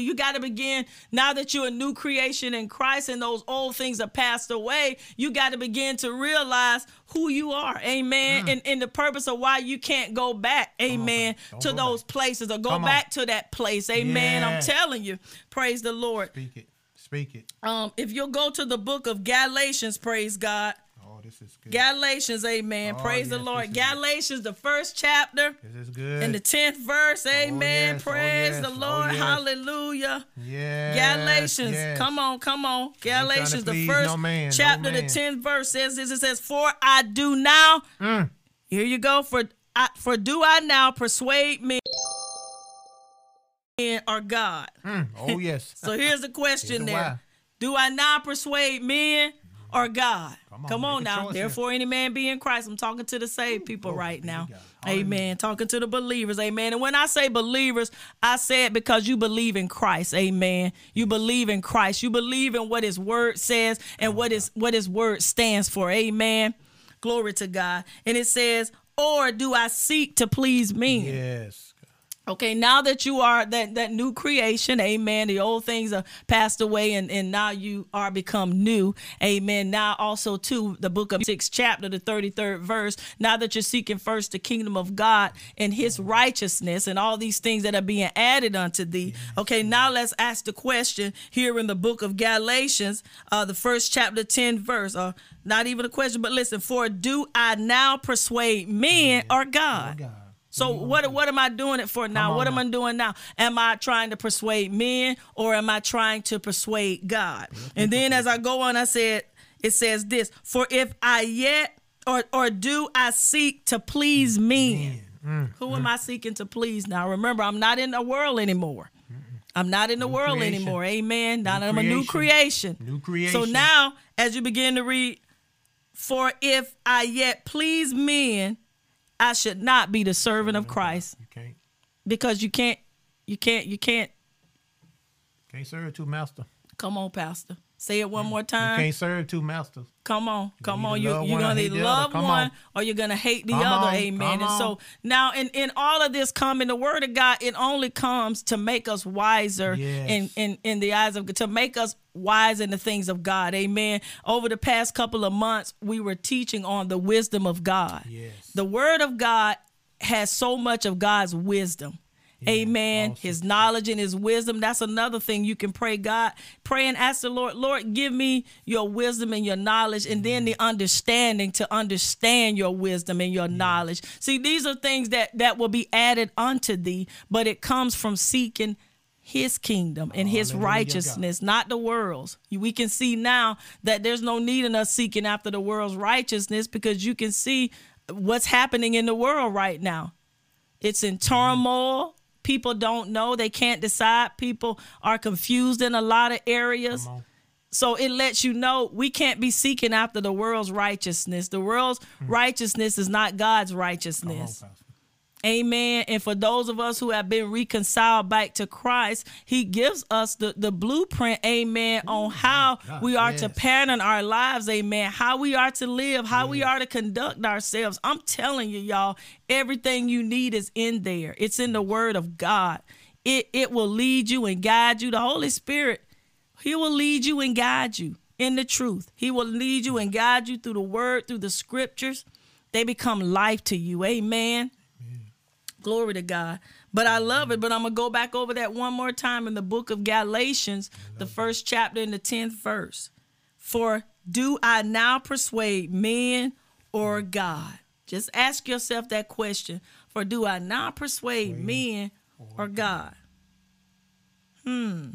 You got to begin now that you're a new creation in Christ and those old things are passed away. You got to begin to realize who you are. Amen. Mm. And, and the purpose of why you can't go back, amen, to those back. places or go Come back on. to that place. Amen. Yeah. I'm telling you. Praise the Lord. Speak it. Speak it. Um, if you'll go to the book of Galatians, praise God this is good. Galatians, amen. Oh, Praise yes, the Lord. Galatians, good. the first chapter. This is good. In the 10th verse, oh, amen. Oh, yes. Praise oh, yes. the Lord. Hallelujah. Yeah. Galatians, come on, come on. Galatians, the first no man, chapter, no the 10th verse says this. It says, For I do now. Mm. Here you go. For I, for do I now persuade men or God? Mm. Oh, yes. [laughs] so here's the [laughs] question here's there. Why. Do I now persuade men or God. Come on, Come on now. Therefore, here. any man be in Christ. I'm talking to the saved people Ooh, right now. Amen. Talking to the believers. Amen. And when I say believers, I say it because you believe in Christ. Amen. You believe in Christ. You believe in what his word says and what his what his word stands for. Amen. Glory to God. And it says, or do I seek to please men? Yes. Okay, now that you are that that new creation, amen. The old things are passed away and, and now you are become new. Amen. Now also to the book of sixth chapter, the 33rd verse. Now that you're seeking first the kingdom of God and his righteousness and all these things that are being added unto thee. Okay, now let's ask the question here in the book of Galatians, uh, the first chapter, 10 verse. Uh, not even a question, but listen, for do I now persuade men or God? God. So what what am I doing it for now? What am I doing now? Am I trying to persuade men or am I trying to persuade God? And then as I go on, I said it says this: For if I yet or or do I seek to please men? Mm, Who mm. am I seeking to please now? Remember, I'm not in the world anymore. I'm not in the New world creation. anymore. Amen. Now I'm a new creation. creation. New creation. So now, as you begin to read, for if I yet please men, I should not be the servant of Christ. You can't Because you can't, you can't, you can't. can't serve two masters. Come on, Pastor. Say it one more time. You can't serve two masters. Come on, come on. You you're one gonna either the other. love one on. or you're gonna hate the Come other. on, Amen. And so now, in, in all of this coming, the word of God, it only comes to make us wiser Yes. in, in in the eyes of to make us wise in the things of God. Amen. Over the past couple of months, we were teaching on the wisdom of God. Yes. The word of God has so much of God's wisdom. Amen. awesome. His knowledge and his wisdom. That's another thing you can pray God. Pray and ask the Lord, Lord, give me your wisdom and your knowledge, and then the mm-hmm. understanding to understand your wisdom and your knowledge. See, these are things that that will be added unto thee, but it comes from seeking his kingdom and his Hallelujah, righteousness, not the world's. We can see now that there's no need in us seeking after the world's righteousness because you can see what's happening in the world right now. It's in mm-hmm. turmoil. People don't know. They can't decide. People are confused in a lot of areas. So it lets you know we can't be seeking after the world's righteousness. The world's righteousness is not God's Hmm. On, righteousness. Pastor. Amen. And for those of us who have been reconciled back to Christ, He gives us the, the blueprint, amen, on how God, we are to pattern our lives, amen, how we are to live, how we are to conduct ourselves. I'm telling you, y'all, everything you need is in there. It's in the Word of God. It it will lead you and guide you. The Holy Spirit, He will lead you and guide you in the truth. He will lead you and guide you through the Word, through the Scriptures. They become life to you. Amen. Glory to God. But I love it. But I'm going to go back over that one more time in the book of Galatians, the first chapter in the 10th verse. For do I now persuade men or God? Just ask yourself that question. For do I now persuade men or God? Hmm.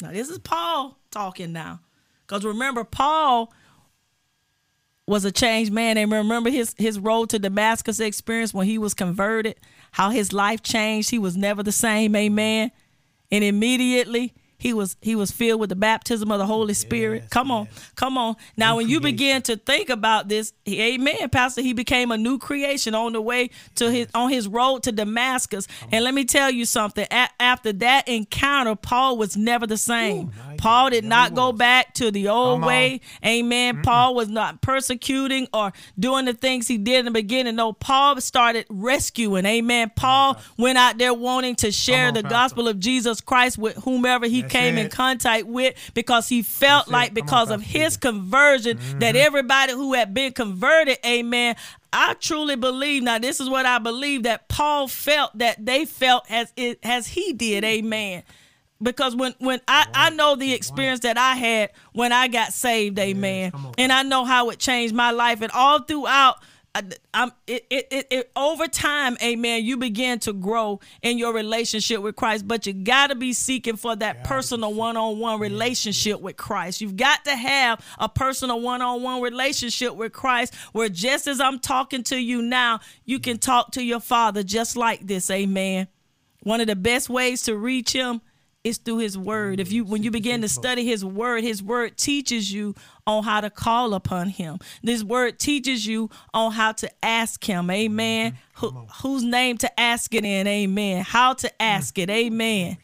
Now, this is Paul talking now. Because remember, Paul was a changed man. And remember his his road to Damascus experience when he was converted, how his life changed. He was never the same, amen. And immediately he was he was filled with the baptism of the Holy Spirit. Yes, come on, yes. come on. Now, New when you begin to think about this, he- amen, Pastor, he became a new creation on the way to his on his road to Damascus. And let me tell you something. A- after that encounter, Paul was never the same. Ooh, Paul did Never not go back to the old Come on. way. Amen. Paul was not persecuting or doing the things he did in the beginning. No, Paul started rescuing. Amen. Paul went out there wanting to share on, the Pastor. gospel of Jesus Christ with whomever he That's came in contact with because he felt That's it. like on, because of Pastor his conversion that mm-hmm. everybody who had been converted, amen. I truly believe now this is what I believe that Paul felt that they felt as it as he did, amen because when when I, I know the experience that I had when I got saved, amen, on. and I know how it changed my life, and all throughout. I, I'm it, it, it, it over time, amen. You begin to grow in your relationship with Christ, but you got to be seeking for that personal one-on-one relationship with Christ. You've got to have a personal one-on-one relationship with Christ, where just as I'm talking to you now, you can talk to your Father just like this, amen. One of the best ways to reach Him is through his word. If mm, you when you begin to study his word, his word teaches you on how to call upon him. This word teaches you on how to ask him. Mm-hmm. Amen. Who, whose name to ask it in? Amen. How to mm. ask it. Amen.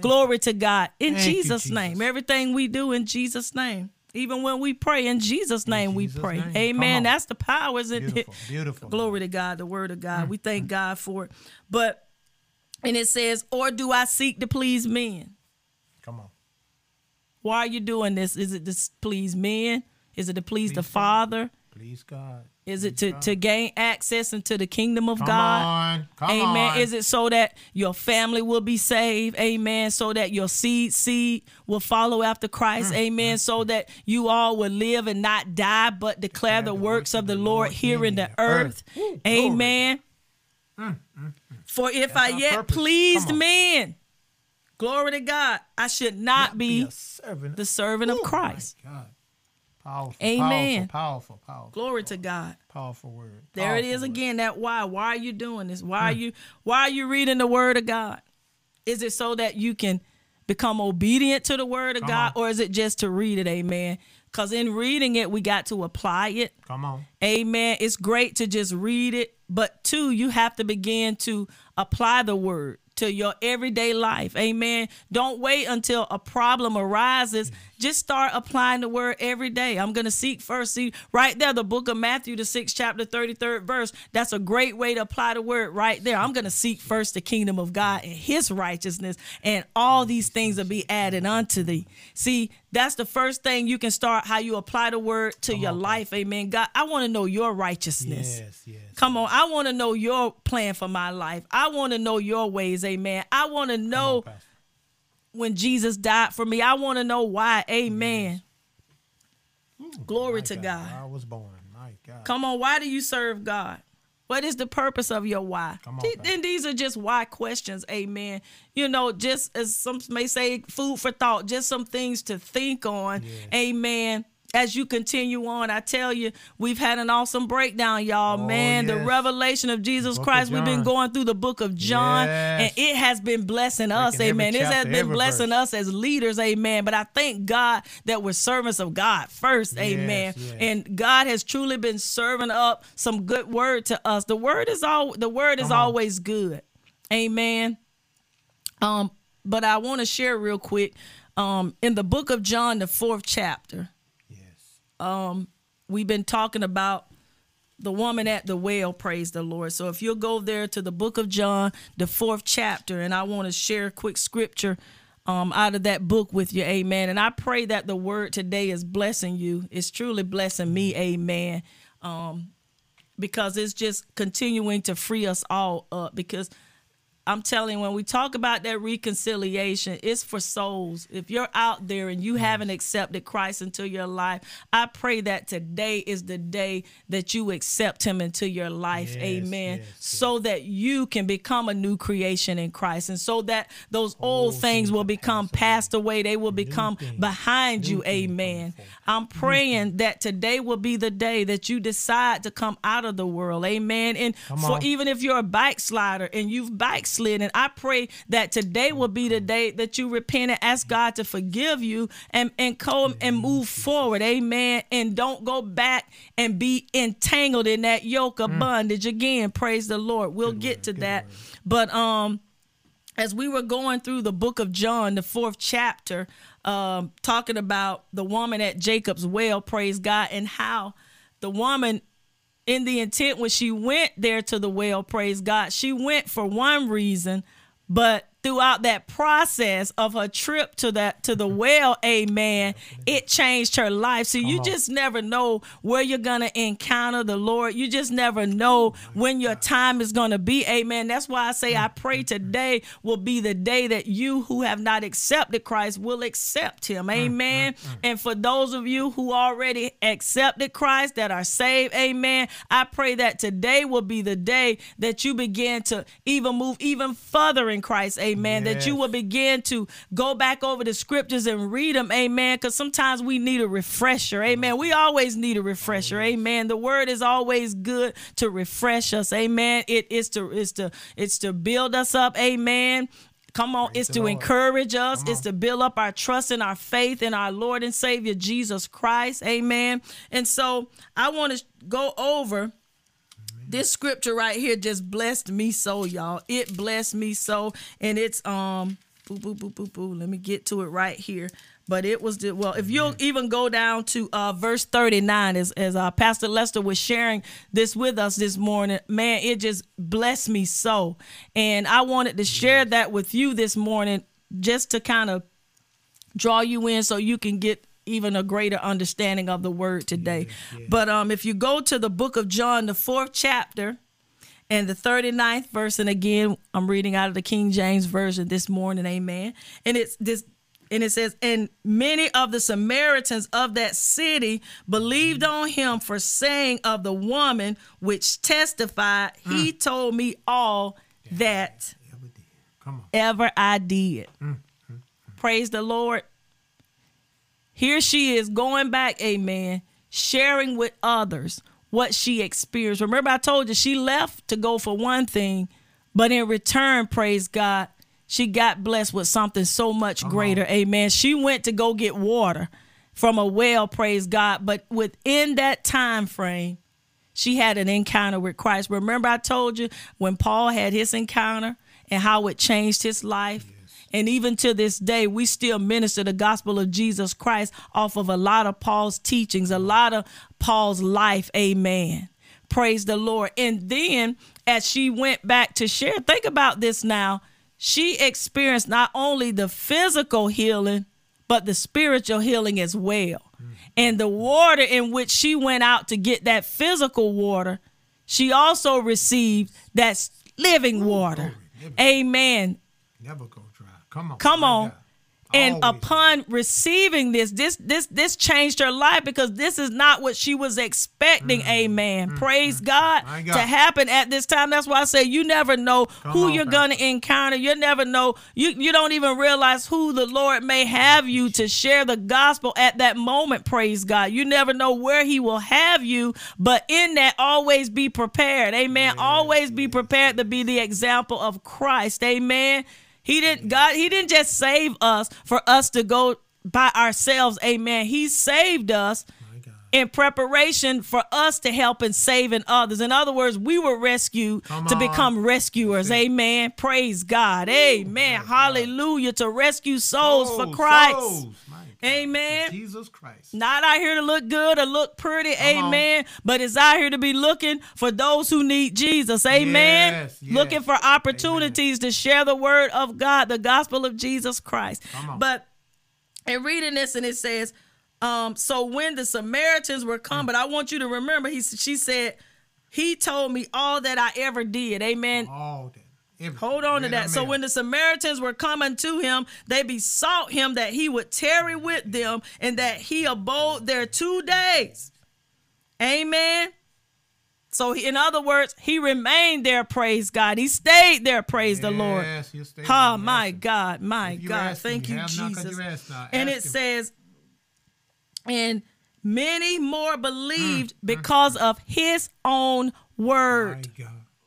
Glory to God. In Thank you, Jesus' name. Everything we do in Jesus' name. Even when we pray in Jesus' name, we Jesus' pray. name. Amen. That's the powers in it. Beautiful, beautiful. Glory to God, the word of God. We Mm. thank God for it. But and it says, or do I seek to please men? Come on. Why are you doing this? Is it to please men? Is it to please, the Please God. Father? Please God. Is it to, to gain access into the kingdom of God? Come God? on. Come. Amen. on. Is it so that your family will be saved? Amen. So that your seed seed will follow after Mm, Christ. Amen. Mm. So that you all will live and not die, but declare the works of the Lord here in the earth. Woo, glory. Amen. Mm, mm. For if I our yet purpose. pleased men, glory to God, I should not, be, a servant. the servant of Ooh, my Christ. Powerful. Amen. Powerful, powerful, powerful. Glory to God. Powerful word. There it Powerful is word. again. That why? Why are you doing this? Why Hmm. are you? Why are you reading the Word of God? Is it so that you can become obedient to the word of Come God, on. or is it just to read it? Amen. Because in reading it, we got to apply it. Come on. Amen. It's great to just read it, but two, you have to begin to apply the word to your everyday life. Amen. Don't wait until a problem arises. Just start applying the word every day. I'm going to seek first. See, right there, the book of Matthew, the sixth chapter, 33rd verse. That's a great way to apply the word right there. I'm going to seek first the kingdom of God and his righteousness, and all these things will be added unto thee. See, that's the first thing you can start how you apply the word to Come your on, life. Amen. God, I want to know your righteousness. Yes, yes. Come on. I want to know your plan for my life. I want to know your ways. Amen. I want to know on, when Jesus died for me. I want to know why. Amen. Yes. Hmm, Glory to God. God. I was born. My God. Come on. Why do you serve God? What is the purpose of your why? On, Then these are just why questions, amen. You know, just as some may say, food for thought, just some things to think on, yes. amen as you continue on, I tell you, we've had an awesome breakdown, y'all. Oh, Man, yes. the revelation of Jesus Christ. Of we've been going through the book of John, yes. and it has been blessing us, amen. It has been blessing verse. us as leaders, amen. But I thank God that we're servants of God first, yes, amen. And God has truly been serving up some good word to us. The word is all the word is always good, amen. Um, but I want to share real quick. Um, in the book of John, the fourth chapter um, we've been talking about the woman at the well, praise the Lord. So if you'll go there to the book of John, the fourth chapter, and I want to share a quick scripture um, out of that book with you, amen. And I pray that the word today is blessing you. It's truly blessing me, amen. Um, because it's just continuing to free us all up because – I'm telling you, when we talk about that reconciliation, it's for souls. If you're out there and you haven't accepted Christ into your life, I pray that today is the day that you accept Him into your life. Yes, Amen. Yes, so yes. that you can become a new creation in Christ. And so that those old, things will become passed away. They will become behind you. Amen. I'm praying that today will be the day that you decide to come out of the world. Amen. And for even if you're a backslider and you've backslid, backslid. And I pray that today will be the day that you repent and ask God to forgive you and, and come and move forward. Amen. And don't go back and be entangled in that yoke of mm. bondage again. Praise the Lord. We'll good get word, to that. Word. But um as we were going through the book of John, the fourth chapter, um, talking about the woman at Jacob's well, praise God, and how the woman in the intent when she went there to the well, praise God, she went for one reason, but throughout that process of her trip to that to the well amen it changed her life. So you just never know where you're gonna encounter the lord. You just never know when your time is gonna be amen. That's why i say i pray today will be the day that you who have not accepted christ will accept him mm, amen. mm, mm. and for those of you who already accepted christ that are saved amen i pray that today will be the day that you begin to even move even further in christ amen amen. Yes. That you will begin to go back over the scriptures and read them, amen. Because sometimes we need a refresher, amen. We always need a refresher, amen. The word is always good to refresh us, amen. It is to it's to it's to build us up, amen. Come on, Praise it's to Lord. encourage us, it's to build up our trust and our faith in our Lord and Savior Jesus Christ. Amen. And so I want to go over this scripture right here just blessed me so, y'all. It blessed me so, and it's um, boo boo boo boo boo. Let me get to it right here. But it was the well. If you'll even go down to uh, verse thirty nine, as as uh, Pastor Lester was sharing this with us this morning, man, it just blessed me so, and I wanted to share that with you this morning, just to kind of draw you in so you can get even a greater understanding of the word today. Yeah, yeah. But um, if you go to the book of John, the fourth chapter, and the 39th verse, and again, I'm reading out of the King James Version this morning, amen. And it's this and it says, and many of the Samaritans of that city believed on him for saying of the woman which testified, mm. he told me all that ever I did. Mm, mm, mm. Praise the Lord. Here she is going back, amen, sharing with others what she experienced. Remember, I told you she left to go for one thing, but in return, praise God, she got blessed with something so much greater. Amen. She went to go get water from a well, praise God. But within that time frame, she had an encounter with Christ. Remember, I told you when Paul had his encounter and how it changed his life? Yes. And even to this day, we still minister the gospel of Jesus Christ off of a lot of Paul's teachings, a lot of Paul's life. Amen. Praise the Lord. And then as she went back to share, think about this now she experienced not only the physical healing, but the spiritual healing as well. Mm. And the water in which she went out to get that physical water, she also received that living water. Never, Amen. Never. Come on. Come on. And upon receiving this, this this this changed her life because this is not what she was expecting. Mm-hmm. Amen. Mm-hmm. Praise God, God, to happen at this time. That's why I say you never know Come who on, you're gonna encounter. You never know. You you don't even realize who the Lord may have you to share the gospel at that moment. Praise God. You never know where He will have you, but in that, always be prepared. Amen. Yes, always be prepared to be the example of Christ. Amen. He didn't God, he didn't just save us for us to go by ourselves. Amen. He saved us in preparation for us to help in saving others. In other words, we were rescued to become rescuers. Amen. Praise God. Amen. Hallelujah. To rescue souls, souls for Christ. Souls. Amen. Jesus Christ. Not out here to look good or look pretty. Come amen. On. But it's out here to be looking for those who need Jesus. Amen. Yes, yes. Looking for opportunities amen. to share the word of God, the gospel of Jesus Christ. But in reading this, and it says, um, so when the Samaritans were come, mm. but I want you to remember, he she said, He told me all that I ever did. Amen. All that. Hold on to that. So when the Samaritans were coming to him, they besought him that he would tarry with them and that he abode there two days. Amen. So in other words, he remained there, praise God. He stayed there, praise yes, the Lord. Oh, my God, my God. Thank you, Jesus. and it him. says, and many more believed mm, mm because mm, of his own word.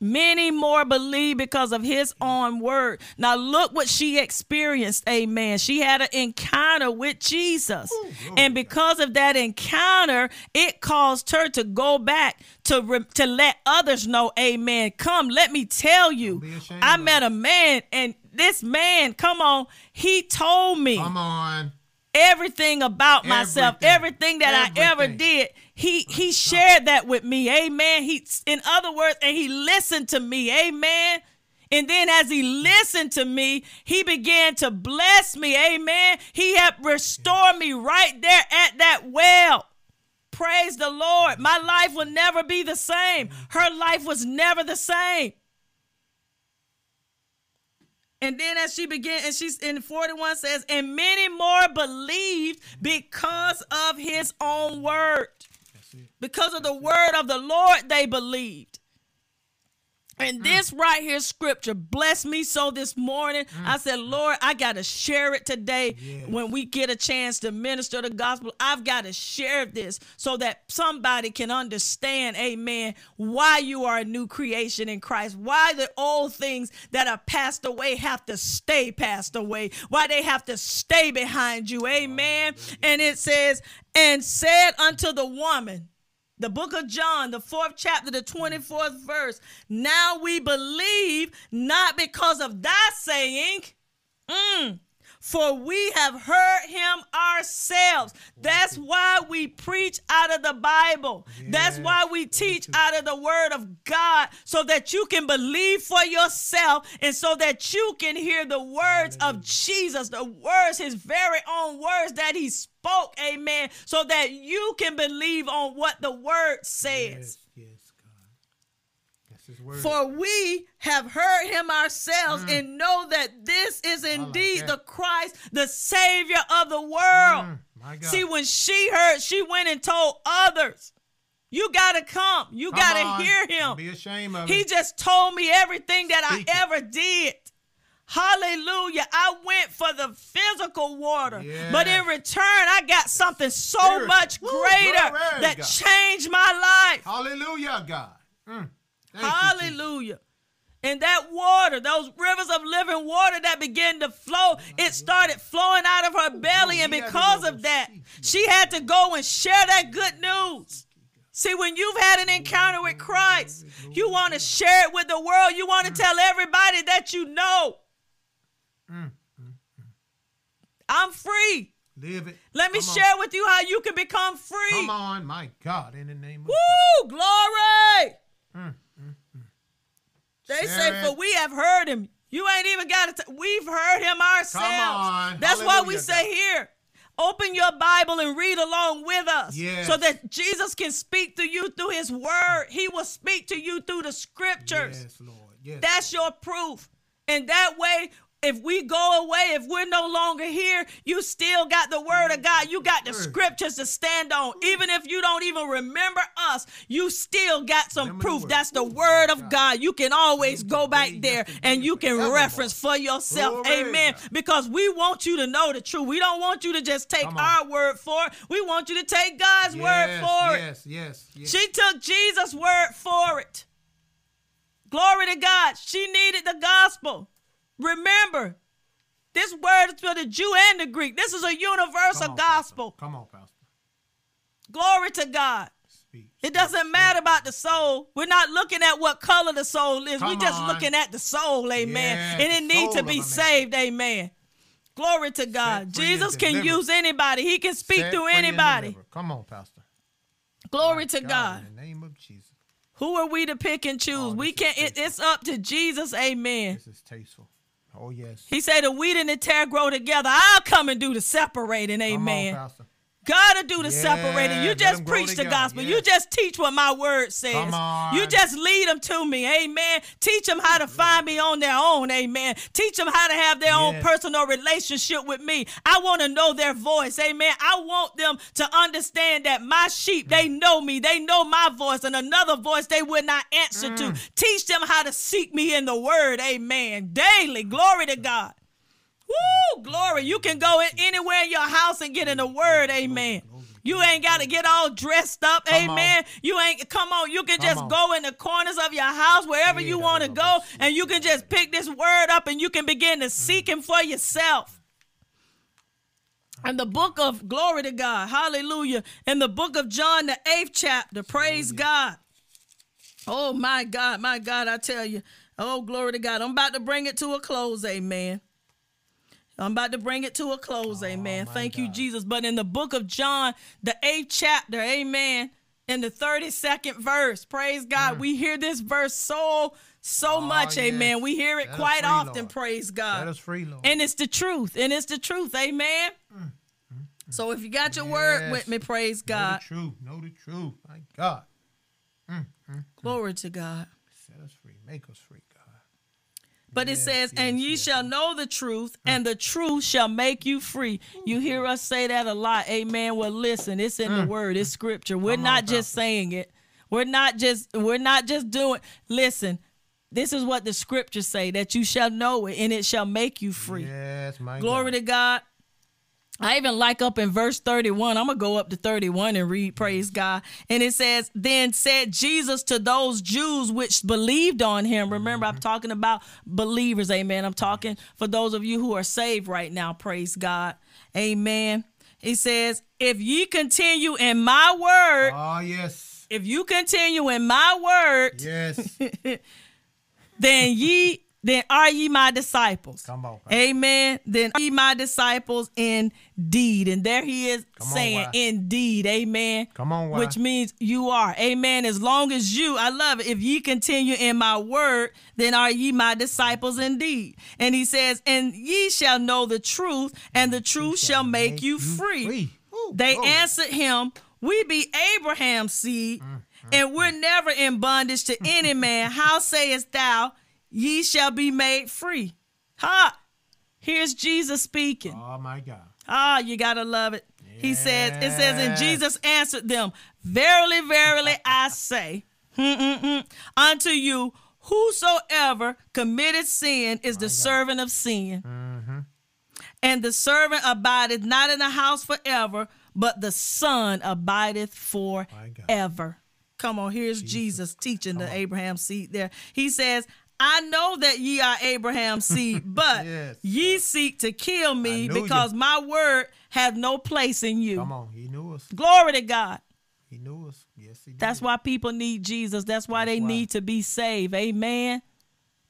Many more believe because of his own word. Now, look what she experienced. Amen. She had an encounter with Jesus. And because of that encounter, it caused her to go back to, to let others know, Amen. Come, let me tell you. I met a man, and this man, come on, he told me. Come on everything about myself, everything, everything that everything. I ever did. He he shared that with me. Amen. He in other words, and he listened to me. Amen. And then as he listened to me, he began to bless me. Amen. He had restored me right there at that well. Praise the Lord. My life will never be the same. Her life was never the same. And then as she began, and she's in 41 says, and many more believed because of his own word. Because of the word of the Lord, they believed. And mm. this right here scripture blessed me so this morning. Mm. I said, Lord, I got to share it today yes. when we get a chance to minister the gospel. I've got to share this so that somebody can understand, amen, why you are a new creation in Christ, why the old things that are passed away have to stay passed away, why they have to stay behind you, amen. Oh, and it says, and said unto the woman, the book of John, the fourth chapter, the 24th verse. Now we believe not because of thy saying, mm, for we have heard him ourselves. That's why we preach out of the Bible. Yes. That's why we teach out of the word of God so that you can believe for yourself and so that you can hear the words of Jesus, the words, his very own words that he spoke. Amen. So that you can believe on what the word says. Yes. For we have heard him ourselves mm. and know that this is indeed like the Christ, the Savior of the world. Mm. See, when she heard, she went and told others. You gotta come. You come gotta on. hear him. Don't be ashamed of he it. just told me everything that Speak I ever did. Hallelujah. I went for the physical water, yes. but in return, I got something so Spiritual. much greater that God. changed my life. Hallelujah, God. Mm. Hallelujah. And that water, those rivers of living water that began to flow, it started flowing out of her belly. And because of that, she had to go and share that good news. See, when you've had an encounter with Christ, you want to share it with the world. You want to mm. tell everybody that you know. Mm, mm, I'm free. Live it. Let me Come share on. with you how you can become free. Come on, my God, in the name of Woo! Glory! They Share say, for we have heard him. You ain't even got to. We've heard him ourselves. on. That's what we say here. Open your Bible and read along with us Yes. so that Jesus can speak to you through his word. He will speak to you through the scriptures. Yes, Lord. Yes. That's your proof. And that way, if we go away, if we're no longer here, you still got the word of God. You got the scriptures to stand on. Even if you don't even remember us, you still got some proof. That's the word of God. You can always go back there and you can reference for yourself. Amen. Because we want you to know the truth. We don't want you to just take our word for it. We want you to take God's word yes, for it. yes, yes, yes. She took Jesus' word for it. Glory to God. She needed the gospel. Remember, this word is for the Jew and the Greek. This is a universal Come on, gospel. Pastor. Come on, Pastor. Glory to God. Speak. It doesn't matter about the soul. We're not looking at what color the soul is. We're just on. looking at the soul, amen. Yes, and it needs to be man. saved, amen. Glory to God. Jesus can delivered. use anybody. He can speak Set through anybody. Come on, Pastor. Glory My to God. In the name of Jesus. Who are we to pick and oh, choose? Oh, we can't. It, it's up to Jesus. Amen. This is tasteful. Oh, yes. He said the wheat and the tare grow together. I'll come and do the separating. Amen. Gotta do the Yeah, separating. You just preach the together, gospel. You just teach what my word says. You just lead them to me. Amen. Teach them how to find me on their own. Amen. Teach them how to have their own personal relationship with me. I want to know their voice. Amen. I want them to understand that my sheep, they know me. They know my voice and another voice they would not answer Mm. to. Teach them how to seek me in the word. Amen. Daily. Glory to God. Woo, glory. You can go in anywhere in your house and get in the word, amen. You ain't got to get all dressed up, Come amen. You ain't, come on, you can Come just on. go in the corners of your house, wherever Yeah, you want to go, and you can just pick this word up and you can begin to seek him for yourself. And the book of glory to God, hallelujah. In the book of John, the eighth chapter, praise God. Oh my God, my God, I tell you. Oh, glory to God. I'm about to bring it to a close, amen. I'm about to bring it to a close, oh, amen. Oh, my Thank you, Jesus. But in the book of John, the eighth chapter, amen, in the 32nd verse, praise God, mm. we hear this verse so, so Mm. Oh, much, amen. We hear it quite free, often, Lord. praise God. Set us free, Lord. And it's the truth. And it's the truth. Amen. Mm. Mm, so if you got your word with me, praise know God. the truth. Know the truth. My God. Glory to God. Set us free. Make us free, But it Yes, says, and ye yes. shall know the truth, and the truth shall make you free. You hear us say that a lot. Amen. Well, listen, it's in the word, it's scripture. We're Mm. Come on, not just Pastor. saying it. We're not just we're not just doing listen. This is what the scriptures say that you shall know it and it shall make you free. Yes, my Glory God. to God. I even like up in verse 31. I'm going to go up to 31 and read, praise mm. God. And it says, Then said Jesus to those Jews which believed on him. Remember, I'm mm-hmm. talking about believers, amen. I'm talking for those of you who are saved right now, praise God. Amen. He says, If ye continue in my word, Oh, yes. if you continue in my word, Yes. [laughs] then ye then are ye my disciples. Come on. Amen. Then are ye my disciples indeed. And there he is Come saying why? indeed. Amen. Come on, why? Which means you are. Amen. As long as you, I love it. If ye continue in my word, then are ye my disciples indeed. And he says, and ye shall know the truth, and the truth shall make you free. Woo, They glory. answered him, We be Abraham's seed, Mm, and we're never in bondage to any man. How sayest thou, ye shall be made free? Ha! Here's Jesus speaking. Oh, my God. Ah, you gotta love it. He says, it says, and Jesus answered them, Verily, verily, I [laughs] say unto you, whosoever committed sin is the servant of sin. Mm-hmm. And the servant abideth not in the house forever, but the son abideth My God. forever. Come on, here's Jesus, teaching the Abraham seed there. He says, I know that ye are Abraham's seed, [laughs] but Yes, ye seek to kill me because you. my word has no place in you. Come on. He knew us. Glory to God. He knew us. Yes, he did. That's why people need Jesus. That's why they why. need to be saved. Amen.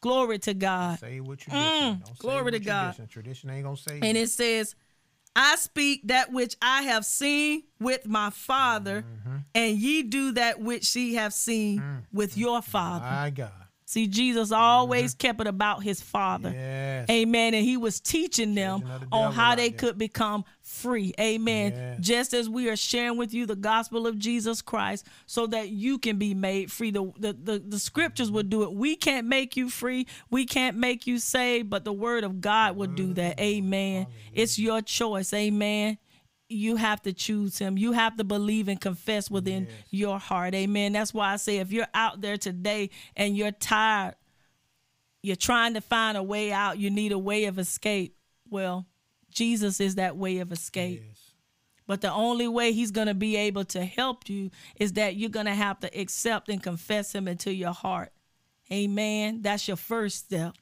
Glory to God. Say what tradition. Mm, glory to God. Tradition. tradition ain't gonna say. And it says, I speak that which I have seen with my father, Mm-hmm. and ye do that which ye have seen Mm. with your father. My God. See, Jesus always kept it about his father. Mm-hmm. Yes. Amen. And he was teaching them the on how they could become free. Amen. Yes. Just as we are sharing with you the gospel of Jesus Christ so that you can be made free. The, the, the, the scriptures will do it. We can't make you free. We can't make you saved, but the word of God will do that. Amen. It's your choice. Amen. You have to choose him. You have to believe and confess within your heart. Amen. That's why I say if you're out there today and you're tired, you're trying to find a way out, you need a way of escape. Well, Jesus is that way of escape. Yes. But the only way he's going to be able to help you is that you're going to have to accept and confess him into your heart. Amen. That's your first step.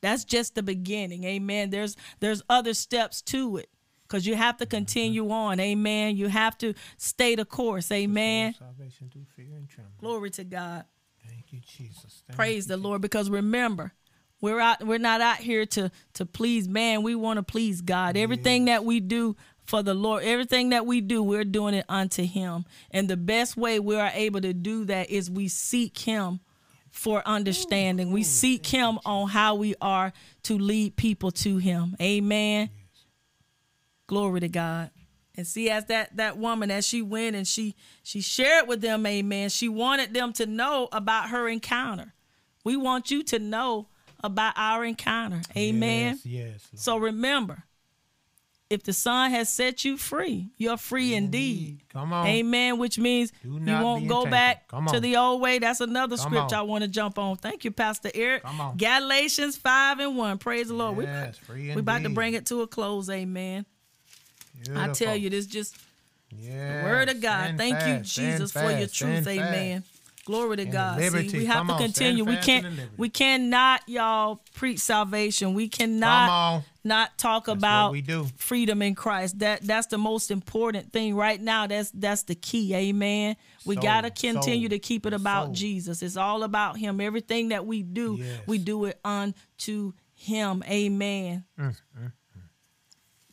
That's just the beginning. Amen. There's there's other steps to it cuz you have to continue on. Amen. You have to stay the course. Amen. Salvation through fear and trembling. Glory to God. Thank you, Jesus. Thank Praise you, the Lord because remember, we're out we're not out here to to please man. We want to please God. Everything that we do for the Lord, everything that we do, we're doing it unto him. And the best way we are able to do that is we seek him for understanding. We seek him on how we are to lead people to him. Amen. Glory to God. And see, as that that woman, as she went and she she shared with them, amen. She wanted them to know about her encounter. We want you to know about our encounter. Amen. Yes, yes. So remember, if the Son has set you free, you're free indeed. Come on. Amen. Which means you won't go back to the old way. That's another Come scripture on. I want to jump on. Thank you, Pastor Eric. Come on. Galatians 5 and 1. Praise the Lord. Yes, free we about to bring it to a close. Amen. I tell you, this just Yes. Word of God. Stand Thank you, fast, stand Jesus, for your truth. Amen. fast. Glory to And the God. See, we have Come to on, continue. We can't we cannot, y'all, preach salvation. We cannot not talk what about we do. freedom in Christ. That that's the most important thing right now. That's that's the key. Amen. We Soul, gotta continue soul, to keep it about soul. Jesus. It's all about him. Everything that we do, Yes. we do it unto him. Amen. Mm,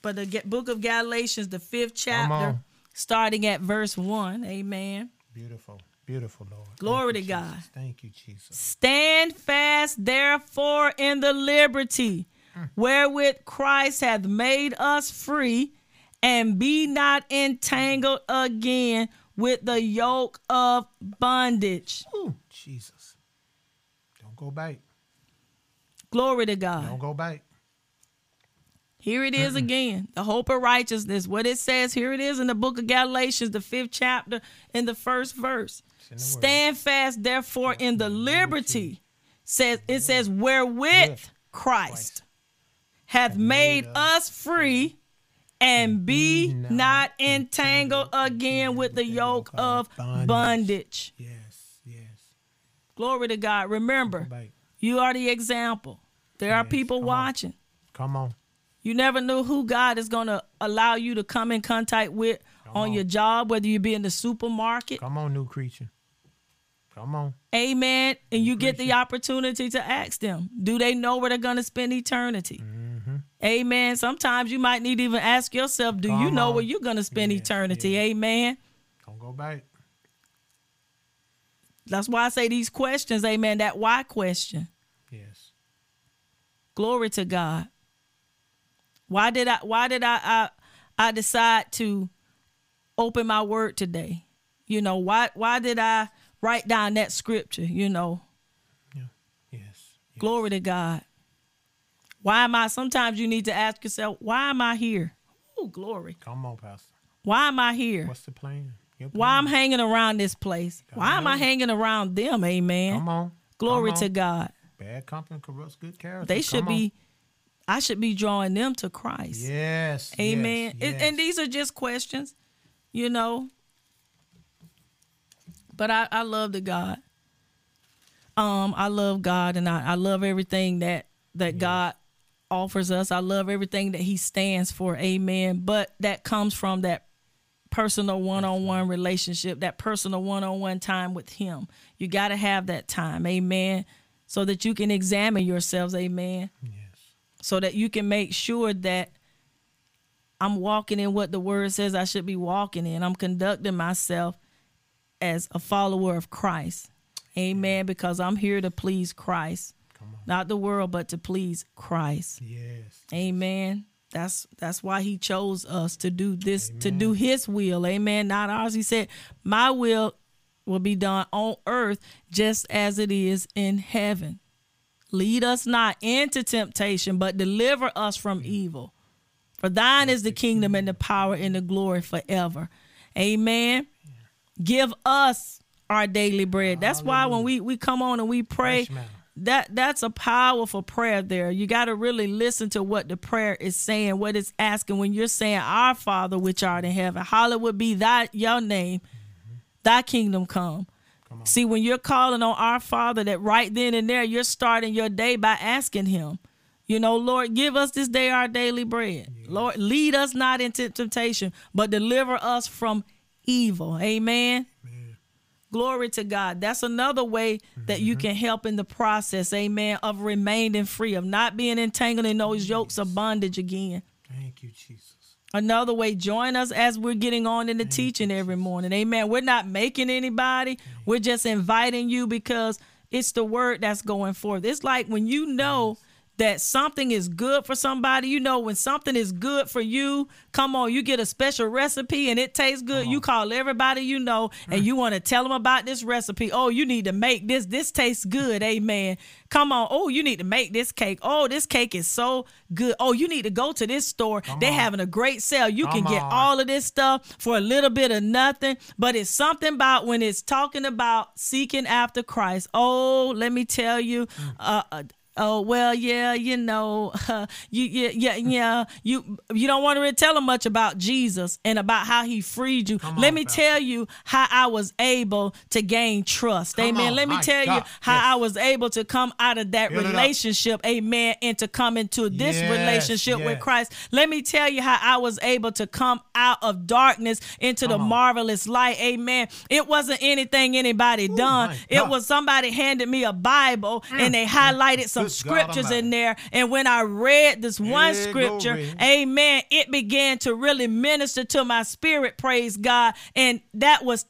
But the book of Galatians, the fifth chapter, starting at verse one. Amen. Beautiful. Beautiful, Lord. Thank Glory you, to God. Thank you, Jesus. Stand fast, therefore, in the liberty mm. wherewith Christ hath made us free, and be not entangled again with the yoke of bondage. Ooh, Jesus. Don't go back. Glory to God. Don't go back. Here it is again. The hope of righteousness. What it says, here it is in the book of Galatians, the fifth chapter, in the first verse. the. Stand fast, therefore, in the liberty. Says it says, wherewith Christ hath made us free, and be not entangled again with the yoke of bondage. Yes, yes. Glory to God. Remember, you are the example. There are people watching. Come on. You never know who God is going to allow you to come in contact with on, on. your job, whether you be in the supermarket. Come on, new creature. Come on. Amen. And you get the opportunity to ask them, do they know where they're going to spend eternity? Amen. Sometimes you might need to even ask yourself, do you Mm-hmm. Know on. where you're going to spend Yeah, eternity? Amen. Don't go back. That's why I say these questions, amen, that why question. Yes. Glory to God. Why did I why did I I, I decide to open my word today? You know, why why did I write down that scripture, you know? Yes. Glory to God. Why am I sometimes you need to ask yourself, why am I here? Oh, glory. Come on, Pastor. Why am I here? What's the plan? Why. I'm hanging around this place? Why am I hanging around them? Amen. Come on. Glory Come to. God. Bad company corrupts good character. They should Come on. I should be drawing them to Christ. Yes. Amen. Yes, And, and these are just questions, you know. But I, I love the God. Um, I love God and I, I love everything that that yes. God offers us. I love everything that He stands for. Amen. But that comes from that personal one-on-one relationship, that personal one-on-one time with Him. You got to have that time. Amen. So that you can examine yourselves. Amen. Yes. So that you can make sure that I'm walking in what the word says I should be walking in. I'm conducting myself as a follower of Christ. Amen. Because I'm here to please Christ. Not the world, but to please Christ. Yes. Amen. That's that's why he chose us to do this, Amen. to do his will. Amen. Not ours. He said, My will will be done on earth just as it is in heaven. Lead us not into temptation, but deliver us from evil. For thine is the kingdom and the power and the glory forever. Amen. Give us our daily bread. That's why when we, we come on and we pray, that that's a powerful prayer there. You got to really listen to what the prayer is saying, what it's asking when you're saying, Our Father which art in heaven, hallowed be thy your name, mm-hmm. thy kingdom come. See, when you're calling on our Father, that right then and there, you're starting your day by asking him. You know, Lord, give us this day our daily bread. Lord, lead us not into temptation, but deliver us from evil. Amen. Amen. Glory to God. That's another way that mm-hmm. you can help in the process, amen, of remaining free, of not being entangled in those yes. yokes of bondage again. Thank you, Jesus. Another way, join us as we're getting on in the teaching every morning. Amen. We're not making anybody, we're just inviting you because it's the word that's going forth. It's like when you know that something is good for somebody. You know, when something is good for you, come on, you get a special recipe and it tastes good. You call everybody you know and you want to tell them about this recipe. Oh, you need to make this. This tastes good. Amen. Come on. Oh, you need to make this cake. Oh, this cake is so good. Oh, you need to go to this store. Come They're on. having a great sale. You come can get on. all of this stuff for a little bit of nothing. But it's something about when it's talking about seeking after Christ. Oh, let me tell you, mm. uh, uh oh well yeah you know uh, [laughs] you yeah yeah yeah you you don't want to really tell them much about jesus and about how he freed you Come let on, me Pastor. tell you how i was able to gain trust Come amen on, let me tell God. you how yes. i was able to come out of that relationship amen and to come into this yes, relationship yes. with christ let me tell you how i was able to come out of darkness into come the on. marvelous light amen it wasn't anything anybody Ooh, done it was somebody handed me a bible mm. and they highlighted some scriptures in there. And when I read this one hey, scripture, amen, it began to really minister to my spirit, praise God. And that was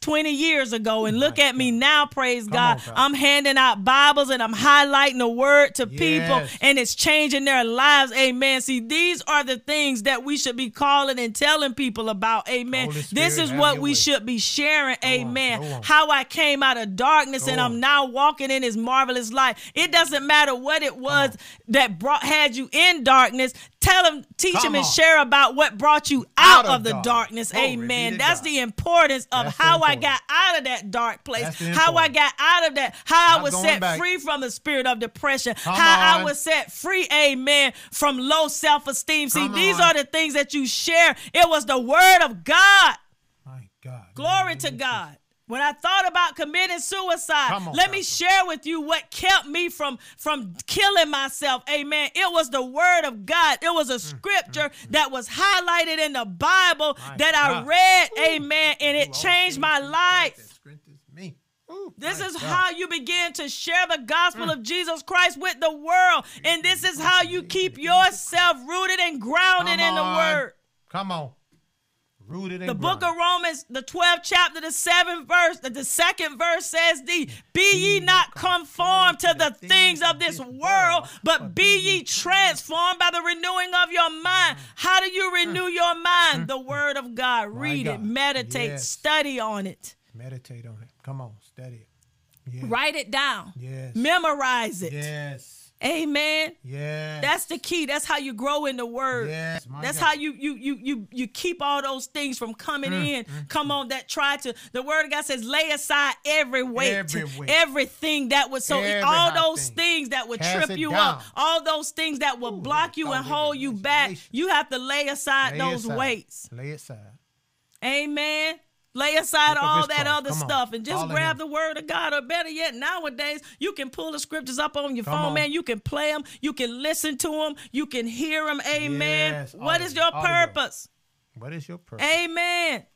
20 years ago and look at me now praise God. On, I'm handing out Bibles and I'm highlighting the word to yes. people and it's changing their lives. Amen. See these are the things that we should be calling and telling people about. Amen. Spirit, this is what we way. should be sharing. Go amen. on, how I came out of darkness go and I'm now walking in his marvelous light. It doesn't matter what it was that brought had you in darkness Tell them, teach Come them, and share about what brought you out, out of, of, the darkness. darkness. Amen. That's God. the importance of That's how I got out of that dark place, how I got out of that, how Not I was set back. free from the spirit of depression, Come how on. I was set free, amen, from low self esteem. See, Come these on. are the things that you share. It was the word of God. My God. Glory to God. When I thought about committing suicide, on, let me share with you what kept me from from killing myself. Amen. It was the word of God. It was a mm, scripture mm, mm, that was highlighted in the Bible my that God. I read. Ooh. Amen. And it changed my life. Ooh, this is God. how you begin to share the gospel mm. of Jesus Christ with the world. And this is how you keep yourself rooted and grounded in the word. Come on. Rooted the book of Romans, the 12th chapter, the seventh verse, the, the second verse says thee, be ye not conformed to the things of this world, but be ye transformed by the renewing of your mind. Mm. How do you renew your mm. mind? Mm. The word of God. Read it, meditate, yes. study on it. Meditate on it. Come on, study it. Yes. Write it down. Yes. Memorize it. Yes. Amen. Yeah. That's the key. That's how you grow in the word. Yes. That's God. how you you you you you keep all those things from coming mm, in. Mm, Come mm. on, that try to the word of God says, lay aside every weight, every weight. everything that would so every all those thing. things that would Cast trip you down. up, all those things that will Ooh, block you and hold you back. You have to lay aside lay those aside. weights. Lay aside. Amen. Lay aside all that other stuff and just grab the word of God. Or better yet, nowadays you can pull the scriptures up on your Come phone, on. man. You can play them, you can listen to them, you can hear them. Amen. Yes, what is your purpose? What is your purpose? Amen.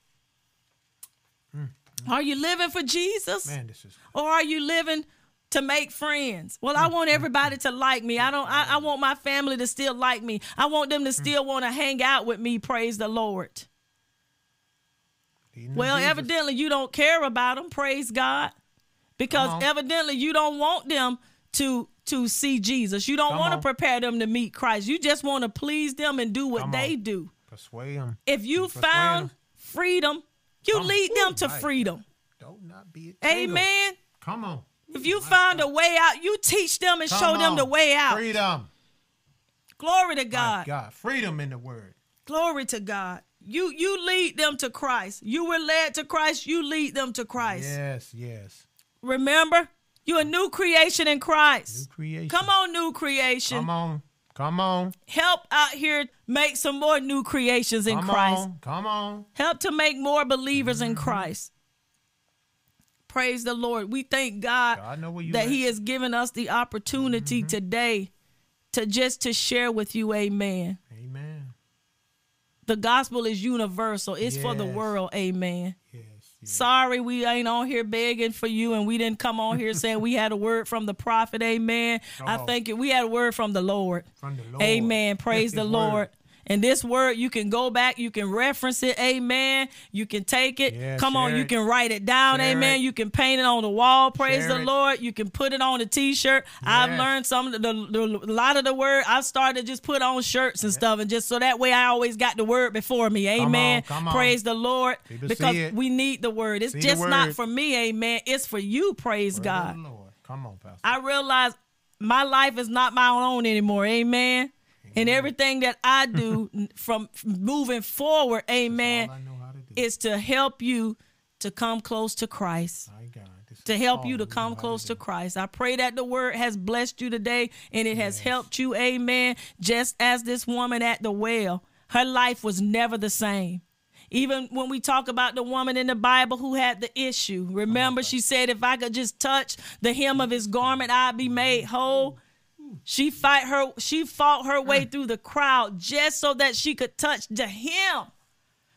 Mm, mm. Are you living for Jesus? Man, this is. Or are you living to make friends. Well, I mm, want everybody to like me. I don't I, I, want my family to still like me. I want them to still want to hang out with me. Praise the Lord. Well, Jesus. evidently you don't care about them. Praise God. Because evidently you don't want them to to see Jesus. You don't want to prepare them to meet Christ. You just want to please them and do what Come they on. do. Persuade them. If you found them. freedom, you Come lead them to freedom. Don't not be Amen. Come on. If you find a way out, you teach them and Come show on. them the way out. Freedom. Glory to God. My God, freedom in the word. Glory to God. You you lead them to Christ. You were led to Christ. You lead them to Christ. Yes, yes. Remember, you're a new creation in Christ. New creation. Come on, new creation. Come on. Come on. Help out here make some more new creations in Come Christ. On. Come on. Help to make more believers mm-hmm. in Christ. Praise the Lord. We thank God, God that at. He has given us the opportunity mm-hmm. today to just to share with you. Amen. Amen. The gospel is universal. It's yes. for the world. Amen. Yes, yes. Sorry, we ain't on here begging for you, and we didn't come on here saying we had a word from the prophet. Amen. Oh. I you. we had a word from the Lord. From the Lord. Amen. Praise [laughs] the Lord. Word. And this word, you can go back, you can reference it, amen. You can take it. Yeah, Come on, it. you can write it down, share amen. It. You can paint it on the wall, praise share the it. Lord. You can put it on a t-shirt. Yes. I've learned some of the, the, a lot of the word. I started just put on shirts and stuff, and just so that way I always got the word before me, amen. Come on, come on. Praise the Lord, People because we need the word. It's see just not for me, amen. It's for you, praise word God. Come on, Pastor. I realize my life is not my own anymore, amen and everything that I [laughs] do from moving forward, amen, to is to help you to come close to Christ. To help you to come close to, to Christ. I pray that the word has blessed you today and it has helped you, amen. Just as this woman at the well, her life was never the same. Even when we talk about the woman in the Bible who had the issue, remember she said, If I could just touch the hem of his garment, I'd be made whole. She fight her she fought her way through the crowd just so that she could touch the hem.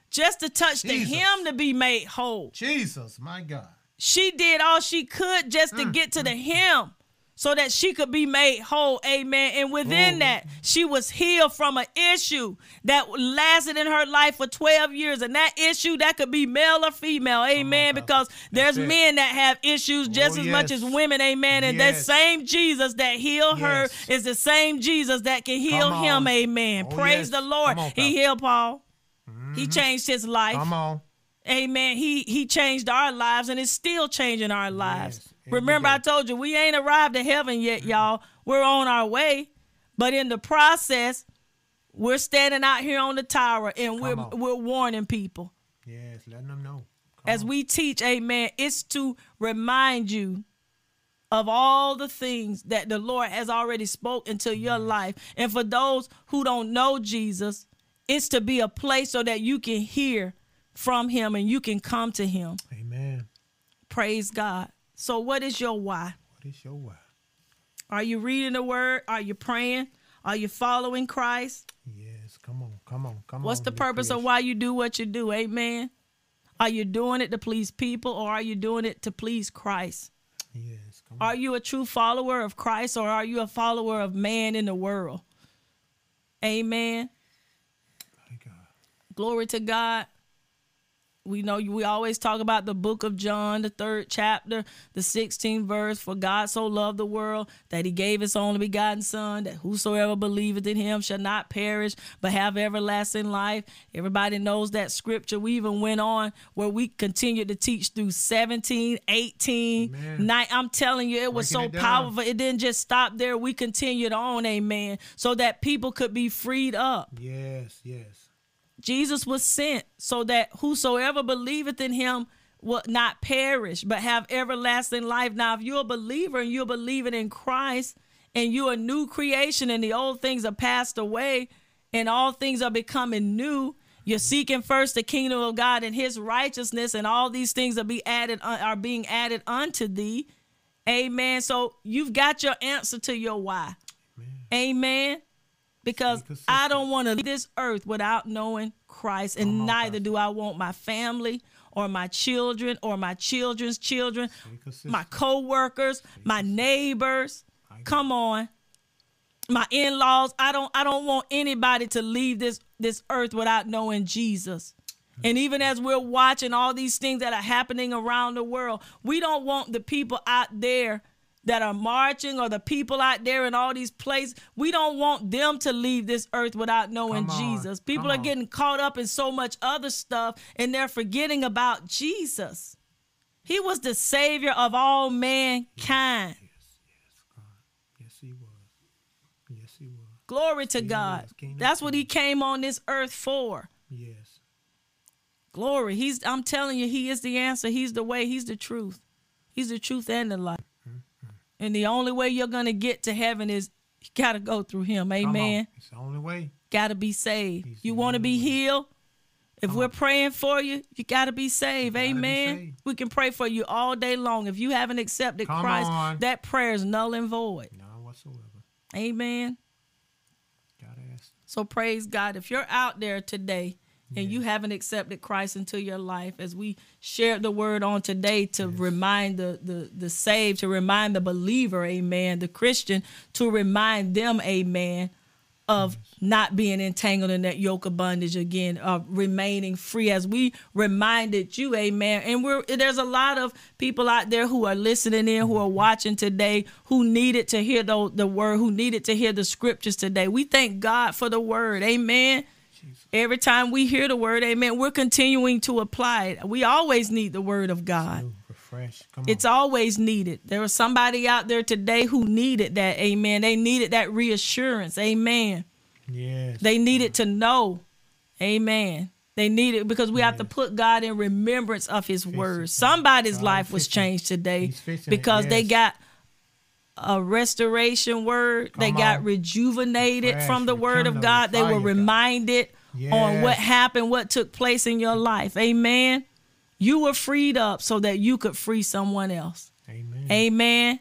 Just to touch the hem to be made whole. Jesus, my God. She did all she could just to mm, get to the mm, mm. hem so that she could be made whole. Amen. And within oh. that, she was healed from an issue that lasted in her life for 12 years. And that issue, that could be male or female. Amen. because there's men that have issues just oh, as yes. much as women. Amen. And yes. that same Jesus that healed yes. her is the same Jesus that can heal him. Amen. Oh, Praise the Lord. On, he healed Paul. Mm-hmm. He changed his life. Come on. Amen. He he changed our lives and is still changing our lives. Remember, I told you we ain't arrived at heaven yet, mm-hmm. y'all. We're on our way, but in the process, we're standing out here on the tower and we're we're warning people. Yes, letting them know. Come As on. we teach, Amen, it's to remind you of all the things that the Lord has already spoke into your life. And for those who don't know Jesus, it's to be a place so that you can hear from him and you can come to him. Amen. Praise God. So, what is your why? What is your why? Are you reading the word? Are you praying? Are you following Christ? Yes. Come on. Come on. Come What's on. What's the purpose of why you do what you do? Amen. Are you doing it to please people or are you doing it to please Christ? Yes. Are you a true follower of Christ or are you a follower of man in the world? Amen. Glory to God we know we always talk about the book of John, the third chapter, the 16th verse. For God so loved the world that he gave his only begotten Son, that whosoever believeth in him shall not perish, but have everlasting life. Everybody knows that scripture. We even went on where we continued to teach through 17, 18, amen. 9. I'm telling you, it was Breaking so it powerful. It didn't just stop there. We continued on, amen, so that people could be freed up. Yes, yes. Jesus was sent so that whosoever believeth in him will not perish, but have everlasting life. Now, if you're a believer and you're believing in Christ and you're a new creation and the old things are passed away and all things are becoming new, You're seeking first the kingdom of God and his righteousness, and all these things are be added uh, are being added unto thee. Amen. So you've got your answer to your why. Amen. Amen. Because I don't want to leave this earth without knowing Christ, and on, neither do I want my family or my children or my children's children, my co-workers, my neighbors. Come on. My in-laws. I don't I don't want anybody to leave this this earth without knowing Jesus. And even as we're watching all these things that are happening around the world, we don't want the people out there that are marching or the people out there in all these places, we don't want them to leave this earth without knowing Jesus. People are getting caught up in so much other stuff and they're forgetting about Jesus. He was the savior of all mankind. Yes, yes, God. Yes, he was. Yes, he was. Glory to God. That's what he came on this earth for. Yes. Glory. He's I'm telling you, he is the answer. He's the way, he's the truth. He's the truth and the life. And the only way you're going to get to heaven is you got to go through him. Amen. It's the only way. Got to be saved. He's you want to be way. healed? If Come we're on. praying for you, you got to be saved. Amen. Be saved. We can pray for you all day long. If you haven't accepted Come Christ, on. that prayer is null and void. None whatsoever. Amen. Gotta ask. So praise God. If you're out there today and you haven't accepted Christ into your life, as we shared the word on today to yes. remind the, the the saved, to remind the believer, amen, the Christian, to remind them, amen, of yes. not being entangled in that yoke of bondage again, of remaining free, as we reminded you, amen. And we're there's a lot of people out there who are listening in, who are mm-hmm. watching today, who needed to hear the, the word, who needed to hear the scriptures today. We thank God for the word, amen. Every time we hear the word, amen, we're continuing to apply it. We always need the word of God. refresh. It's always needed. There was somebody out there today who needed that, amen. They needed that reassurance, amen. Yes. They needed to know, amen. They needed because we yes. have to put God in remembrance of His word. Somebody's God life was changed today because yes. they got a restoration word. Come they got rejuvenated from the word of God. They were reminded yes. on what happened, what took place in your life. Amen. You were freed up so that you could free someone else. Amen. Amen.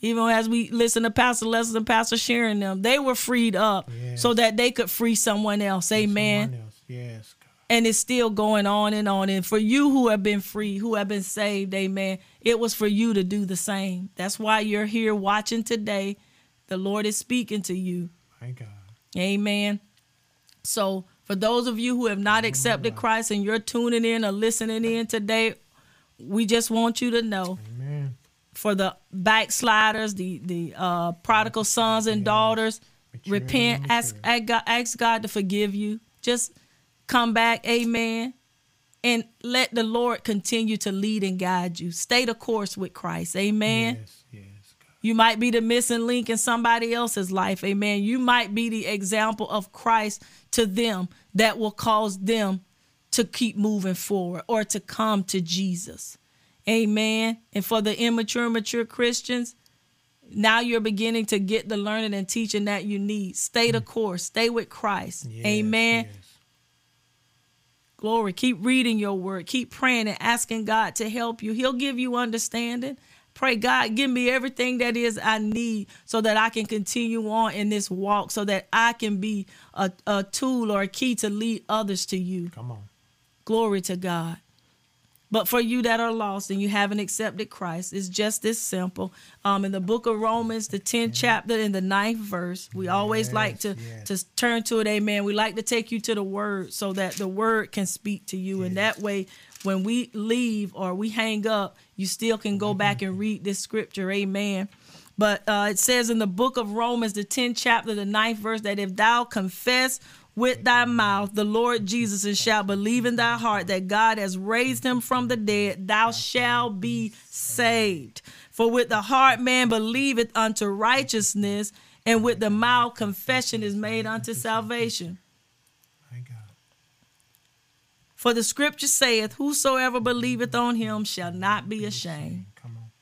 Even as we listen to Pastor Leslie and Pastor sharing them, they were freed up yes. so that they could free someone else. Amen. Someone else. Yes. God. And it's still going on and on. And for you who have been free, who have been saved, amen, it was for you to do the same. That's why you're here watching today. The Lord is speaking to you. My God. Amen. So, for those of you who have not accepted Christ and you're tuning in or listening in today, we just want you to know. Amen. For the backsliders, the the uh, prodigal sons and daughters, repent, ask ask God, ask God to forgive you. Just come back, Amen, and let the Lord continue to lead and guide you. Stay the course with Christ, Amen. Yes. yes, You might be the missing link in somebody else's life. Amen. You might be the example of Christ to them that will cause them to keep moving forward or to come to Jesus. Amen. And for the immature, mature Christians, now you're beginning to get the learning and teaching that you need. Stay the mm. course, stay with Christ. Yes, Amen. Yes. Glory. Keep reading your word. Keep praying and asking God to help you. He'll give you understanding. Pray, God, give me everything that is I need so that I can continue on in this walk, so that I can be a, a tool or a key to lead others to you. Come on. Glory to God. But for you that are lost and you haven't accepted Christ, it's just this simple. Um, in the book of Romans, the 10th chapter in the ninth verse, we always yes, like to, yes. to turn to it, amen. We like to take you to the word so that the word can speak to you. Yes. And that way, when we leave or we hang up, you still can go back and read this scripture, amen. But uh, it says in the book of Romans, the 10th chapter, the ninth verse, that if thou confess with thy mouth the Lord Jesus and shalt believe in thy heart that God has raised him from the dead, thou shalt be saved. For with the heart man believeth unto righteousness, and with the mouth confession is made unto salvation. For the scripture saith, Whosoever believeth on him shall not be ashamed.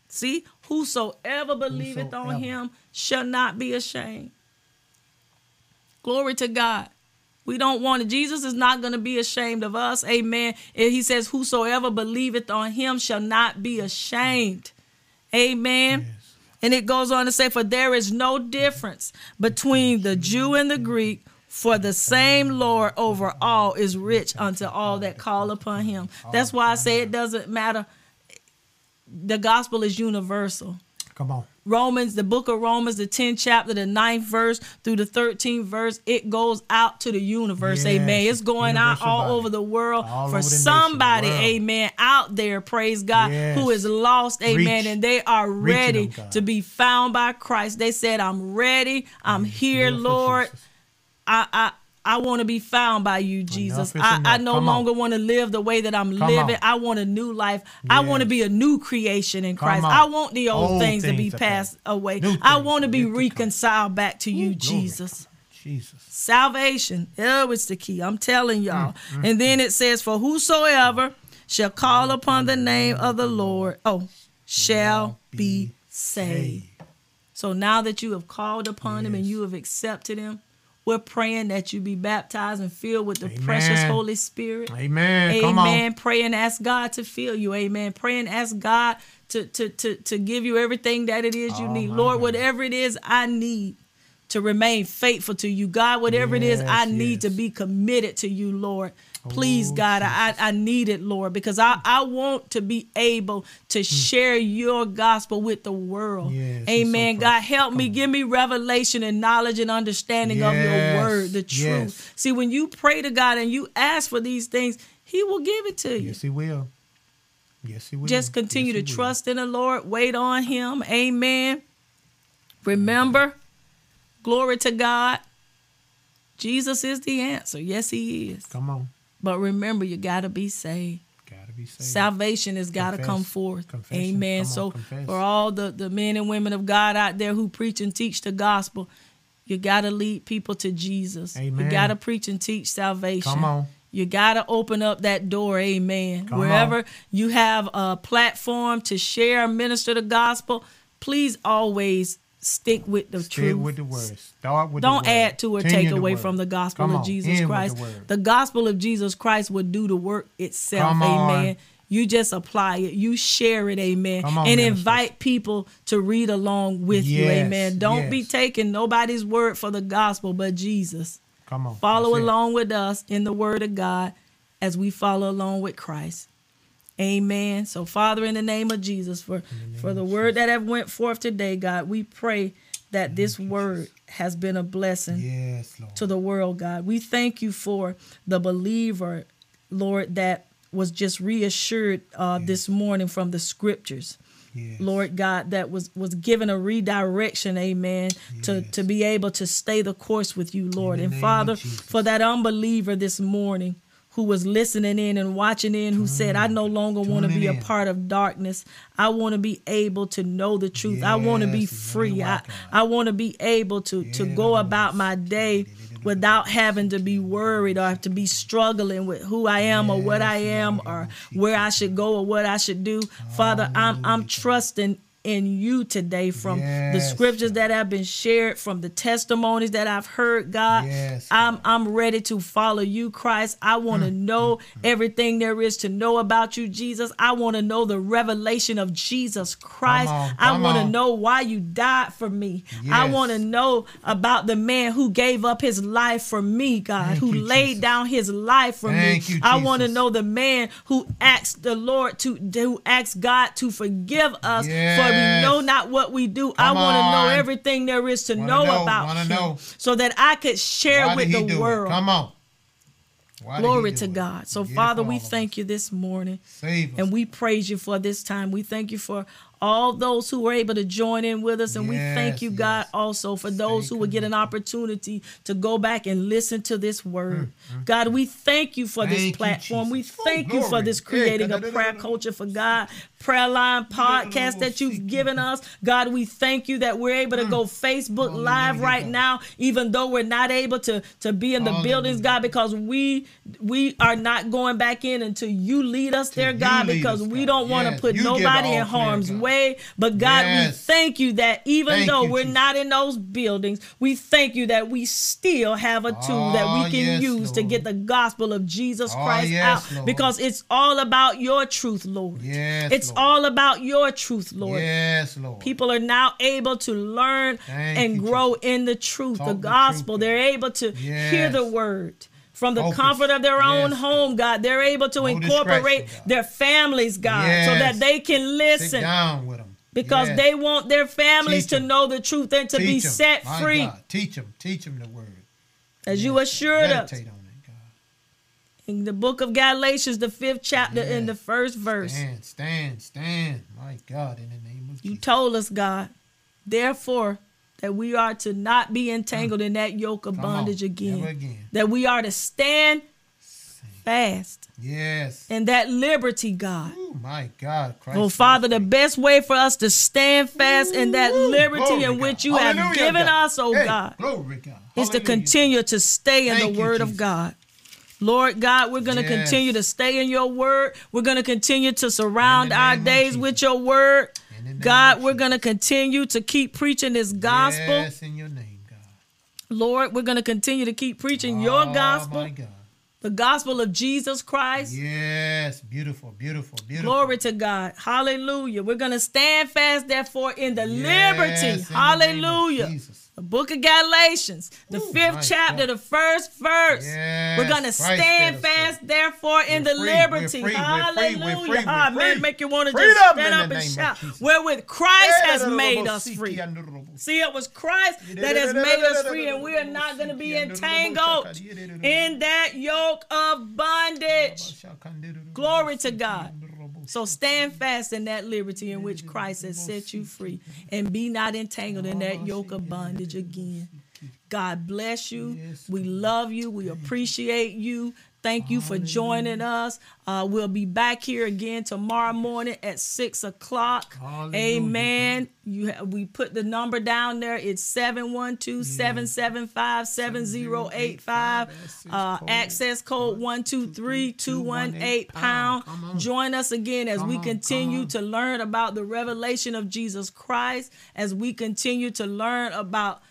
See, whosoever believeth whosoever. on him shall not be ashamed. Glory to God. We don't want it. Jesus is not going to be ashamed of us. Amen. And he says, Whosoever believeth on him shall not be ashamed. Amen. Yes. And it goes on to say, For there is no difference between the Jew and the Greek, for the same Lord over all is rich unto all that call upon him. That's why I say it doesn't matter. The gospel is universal. Come on. Romans, the book of Romans, the 10th chapter, the 9th verse through the 13th verse, it goes out to the universe. Yes, amen. It's going out all body. over the world all for somebody, world. amen, out there, praise God, yes. who is lost, amen, Reach. and they are ready them, to be found by Christ. They said, I'm ready. I'm here, Lord. I, I I want to be found by you, Jesus. I, I, no Come longer want to live the way that I'm Come living. On. I want a new life. Yes. I want to be a new creation in Christ. I want the old, old things, things, to be passed away. I want to be reconciled back to you, Ooh, Jesus. Jesus. Salvation. That was the key. I'm telling y'all. Mm, mm, and then it says, For whosoever shall call upon the name of the Lord, oh, shall be saved. So now that you have called upon yes. him and you have accepted him, we're praying that you be baptized and filled with the Amen. precious Holy Spirit. Amen. Amen. Pray and ask God to fill you. Amen. Pray and ask God to, to, to, to give you everything that it is you oh, need. Lord, God. whatever it is I need to remain faithful to you. God, whatever yes, it is I need to be committed to you, Lord. Please, oh, God, I, I need it, Lord, because I, I want to be able to mm. share your gospel with the world. Yes, Amen. So God, help me. Give me revelation and knowledge and understanding yes, of your word, the truth. Yes. See, when you pray to God and you ask for these things, He will give it to you. Yes, He will. Yes, He will. Just continue to trust in the Lord. Wait on Him. Amen. Remember, glory to God. Jesus is the answer. Yes, He is. Come on. But remember, you got to be saved. Gotta be saved. Salvation has got to come forth. Confession. Amen. Come so on, for all the, the men and women of God out there who preach and teach the gospel, you got to lead people to Jesus. Amen. You got to preach and teach salvation. Come on. You got to open up that door, amen. Come Wherever on. you have a platform to share, and minister the gospel, please always stick with the truth. stick truth. with the word. Start with Don't add to or take away from the gospel Come of Jesus Christ. The, the, gospel of Jesus Christ will do the work itself. Come amen. On. You just apply it. You share it, amen. On, and invite people to read along with yes, you, amen. Don't yes. be taking nobody's word for the gospel but Jesus. Come on. Follow That's along it. with us in the word of God as we follow along with Christ. Amen. So, Father, in the name of Jesus, for the for the word that have went forth today, God, we pray that thank this word has been a blessing yes, to the world, God. We thank you for the believer, Lord, that was just reassured uh, yes. this morning from the scriptures. Yes. Lord God, that was was given a redirection, amen, yes. to, to be able to stay the course with you, Lord. And Father, for that unbeliever this morning who was listening in and watching in who said i no longer want to be a part of darkness. I want to be able to know the truth. Yes, i want to be free. i, I want to be able to to go about my day without having to be worried or have to be struggling with who I am or what I am or where I should go or what I should do. Father, I'm I'm trusting in you today from yes. the scriptures that have been shared from the testimonies that I've heard God yes. I'm I'm ready to follow you Christ I want to mm. know mm. everything there is to know about you Jesus I want to know the revelation of Jesus Christ on, I want to know why you died for me yes. I want to know about the man who gave up his life for me God Thank who you, laid Jesus. down his life for Thank me you, I want to know the man who asked the Lord to who asked God to forgive us for we know not what we do. Come I want to know everything there is to know, know, about Him know. so that I could share Why with the world. Come on. Why Glory to God. So, Father, we thank you this morning. and we praise you for this time. We thank you for all those who were able to join in with us. And yes, we thank you, yes. God, also for those thank who would get an opportunity to go back and listen to this word. Mm-hmm. God, we thank you for thank this platform. You, we thank oh, you for this creating a prayer culture for God prayer line [laughs] podcast that you've given us. God, we thank you that we're able to go Facebook Live right now, even though we're not able to, to be in the buildings, God, because we we are not going back in until you lead us there, God, because we don't want to put nobody in harm's way way. But God, Yes. we thank you that even Thank though you, we're Jesus. not in those buildings, we thank you that we still have a tool that Oh, we ah, can yes, use to get the gospel of Jesus Oh, Christ yes, out Lord. because it's all about your truth, Lord. Yes, it's Lord. all about your truth, Lord. Yes, Lord. People are now able to learn Thank and you, grow in the truth, Talk the the gospel. truth, They're able to hear the word from the Focus. comfort of their own home, God. They're able to No incorporate their families, God, so that they can Sit listen down with them. because they want their families to know the truth and to be Teach 'em. set My free, God. Teach them. Teach them the word. as you Yes. assured us it, in the book of Galatians, the fifth chapter, in the first verse. Stand, stand, stand. My God, in the name of Jesus. You told us, God, therefore, that we are to not be entangled mm. in that yoke of Come bondage again. Again. That we are to stand fast Yes. in that liberty, God. Oh my God. Christ Oh, Father, the best way for us to stand fast in that liberty glory, in which you have given God. us, oh Hey, God, Glory, God. is to continue to stay in Thank the you, word of God. Lord God, we're going to Yes. continue to stay in your word. We're going to continue to surround our days with your word. The God, we're going to continue to keep preaching this gospel. Yes, in your name, God. Lord, we're going to continue to keep preaching your Oh, gospel, my God. the gospel of Jesus Christ. Yes, beautiful, beautiful, beautiful. Glory to God. Hallelujah. We're going to stand fast, therefore, in the Yes, liberty. in the Hallelujah. Jesus. The book of Galatians, the Ooh, fifth my chapter, the first verse. Yes, We're going to stand fast, free. therefore, in We're the free, liberty. free, we're free, we're Hallelujah. Ah, man, make you want to just stand up and shout. Wherewith Christ has made us free. See, it was Christ that has made us free, and we are not going to be entangled in that yoke of bondage. Glory to God. So stand fast in that liberty in which Christ has set you free, and be not entangled in that yoke of bondage again. God bless you. We love you. We appreciate you. Thank you for joining us. Uh, we'll be back here again tomorrow morning at six o'clock. Hallelujah. Amen. You ha- we put the number down there. It's 712-775-7085. Uh, access code one two three two one eight pound. Join us again as we continue to learn about the revelation of Jesus Christ, as we continue to learn about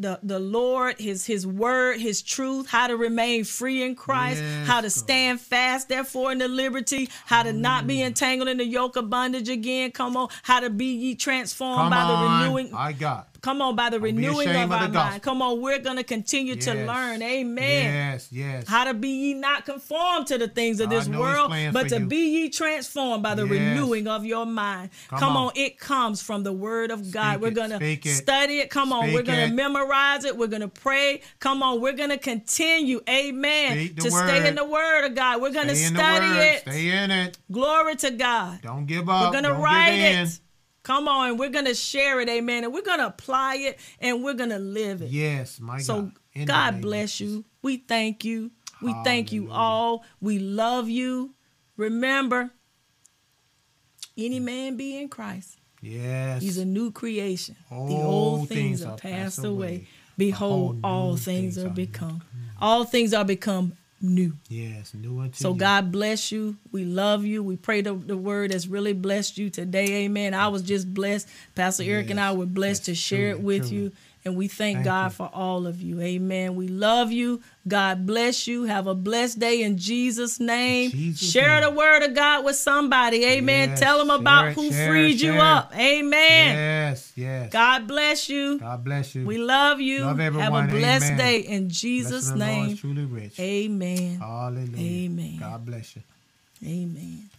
the the Lord, His His word, His truth, how to remain free in Christ, Yes, how to stand fast, therefore, in the liberty, how to not be mm. entangled in the yoke of bondage again. Come on, how to be ye transformed Come by the on. renewing. I got. Come on, by the renewing of of our mind. Come on, we're gonna continue to learn. Amen. Yes, yes. How to be ye not conformed to the things of this world, but to you. be ye transformed by the Yes. renewing of your mind. Come, Come on. on. it comes from the word of God. Speak we're gonna study it. Come on, we're gonna memorize it. We're gonna pray. Come on, we're gonna continue, amen, Speak to stay in the word of God. We're in the study it. Stay in it. Glory to God. Don't give up. We're gonna write give in. it. Come on, we're gonna share it, amen, and we're gonna apply it and we're gonna live it. Yes, my So God. The God bless you. We thank you. We thank you all. We love you. Remember, any man be in Christ, Yes. he's a new creation. the Old things things are passed away. away. Behold, Behold, all things things are are become. All things are become new. yes. New unto So you. God bless you. We love you. We pray the, the word has really blessed you today. Amen. I was just blessed. Pastor Eric and I were blessed to yes, share it with truly. you. And we thank, Thank God you. for all of you. Amen. We love you. God bless you. Have a blessed day in Jesus' name. Jesus' share name. the word of God with somebody. Amen. Yes, Tell them about it, who share freed you share up. Amen. Yes, yes. God bless you. God bless you. We love you. Love everyone. Have a blessed Amen. day in Jesus' of the Lord is name. truly rich. Amen. Hallelujah. Amen. God bless you. Amen.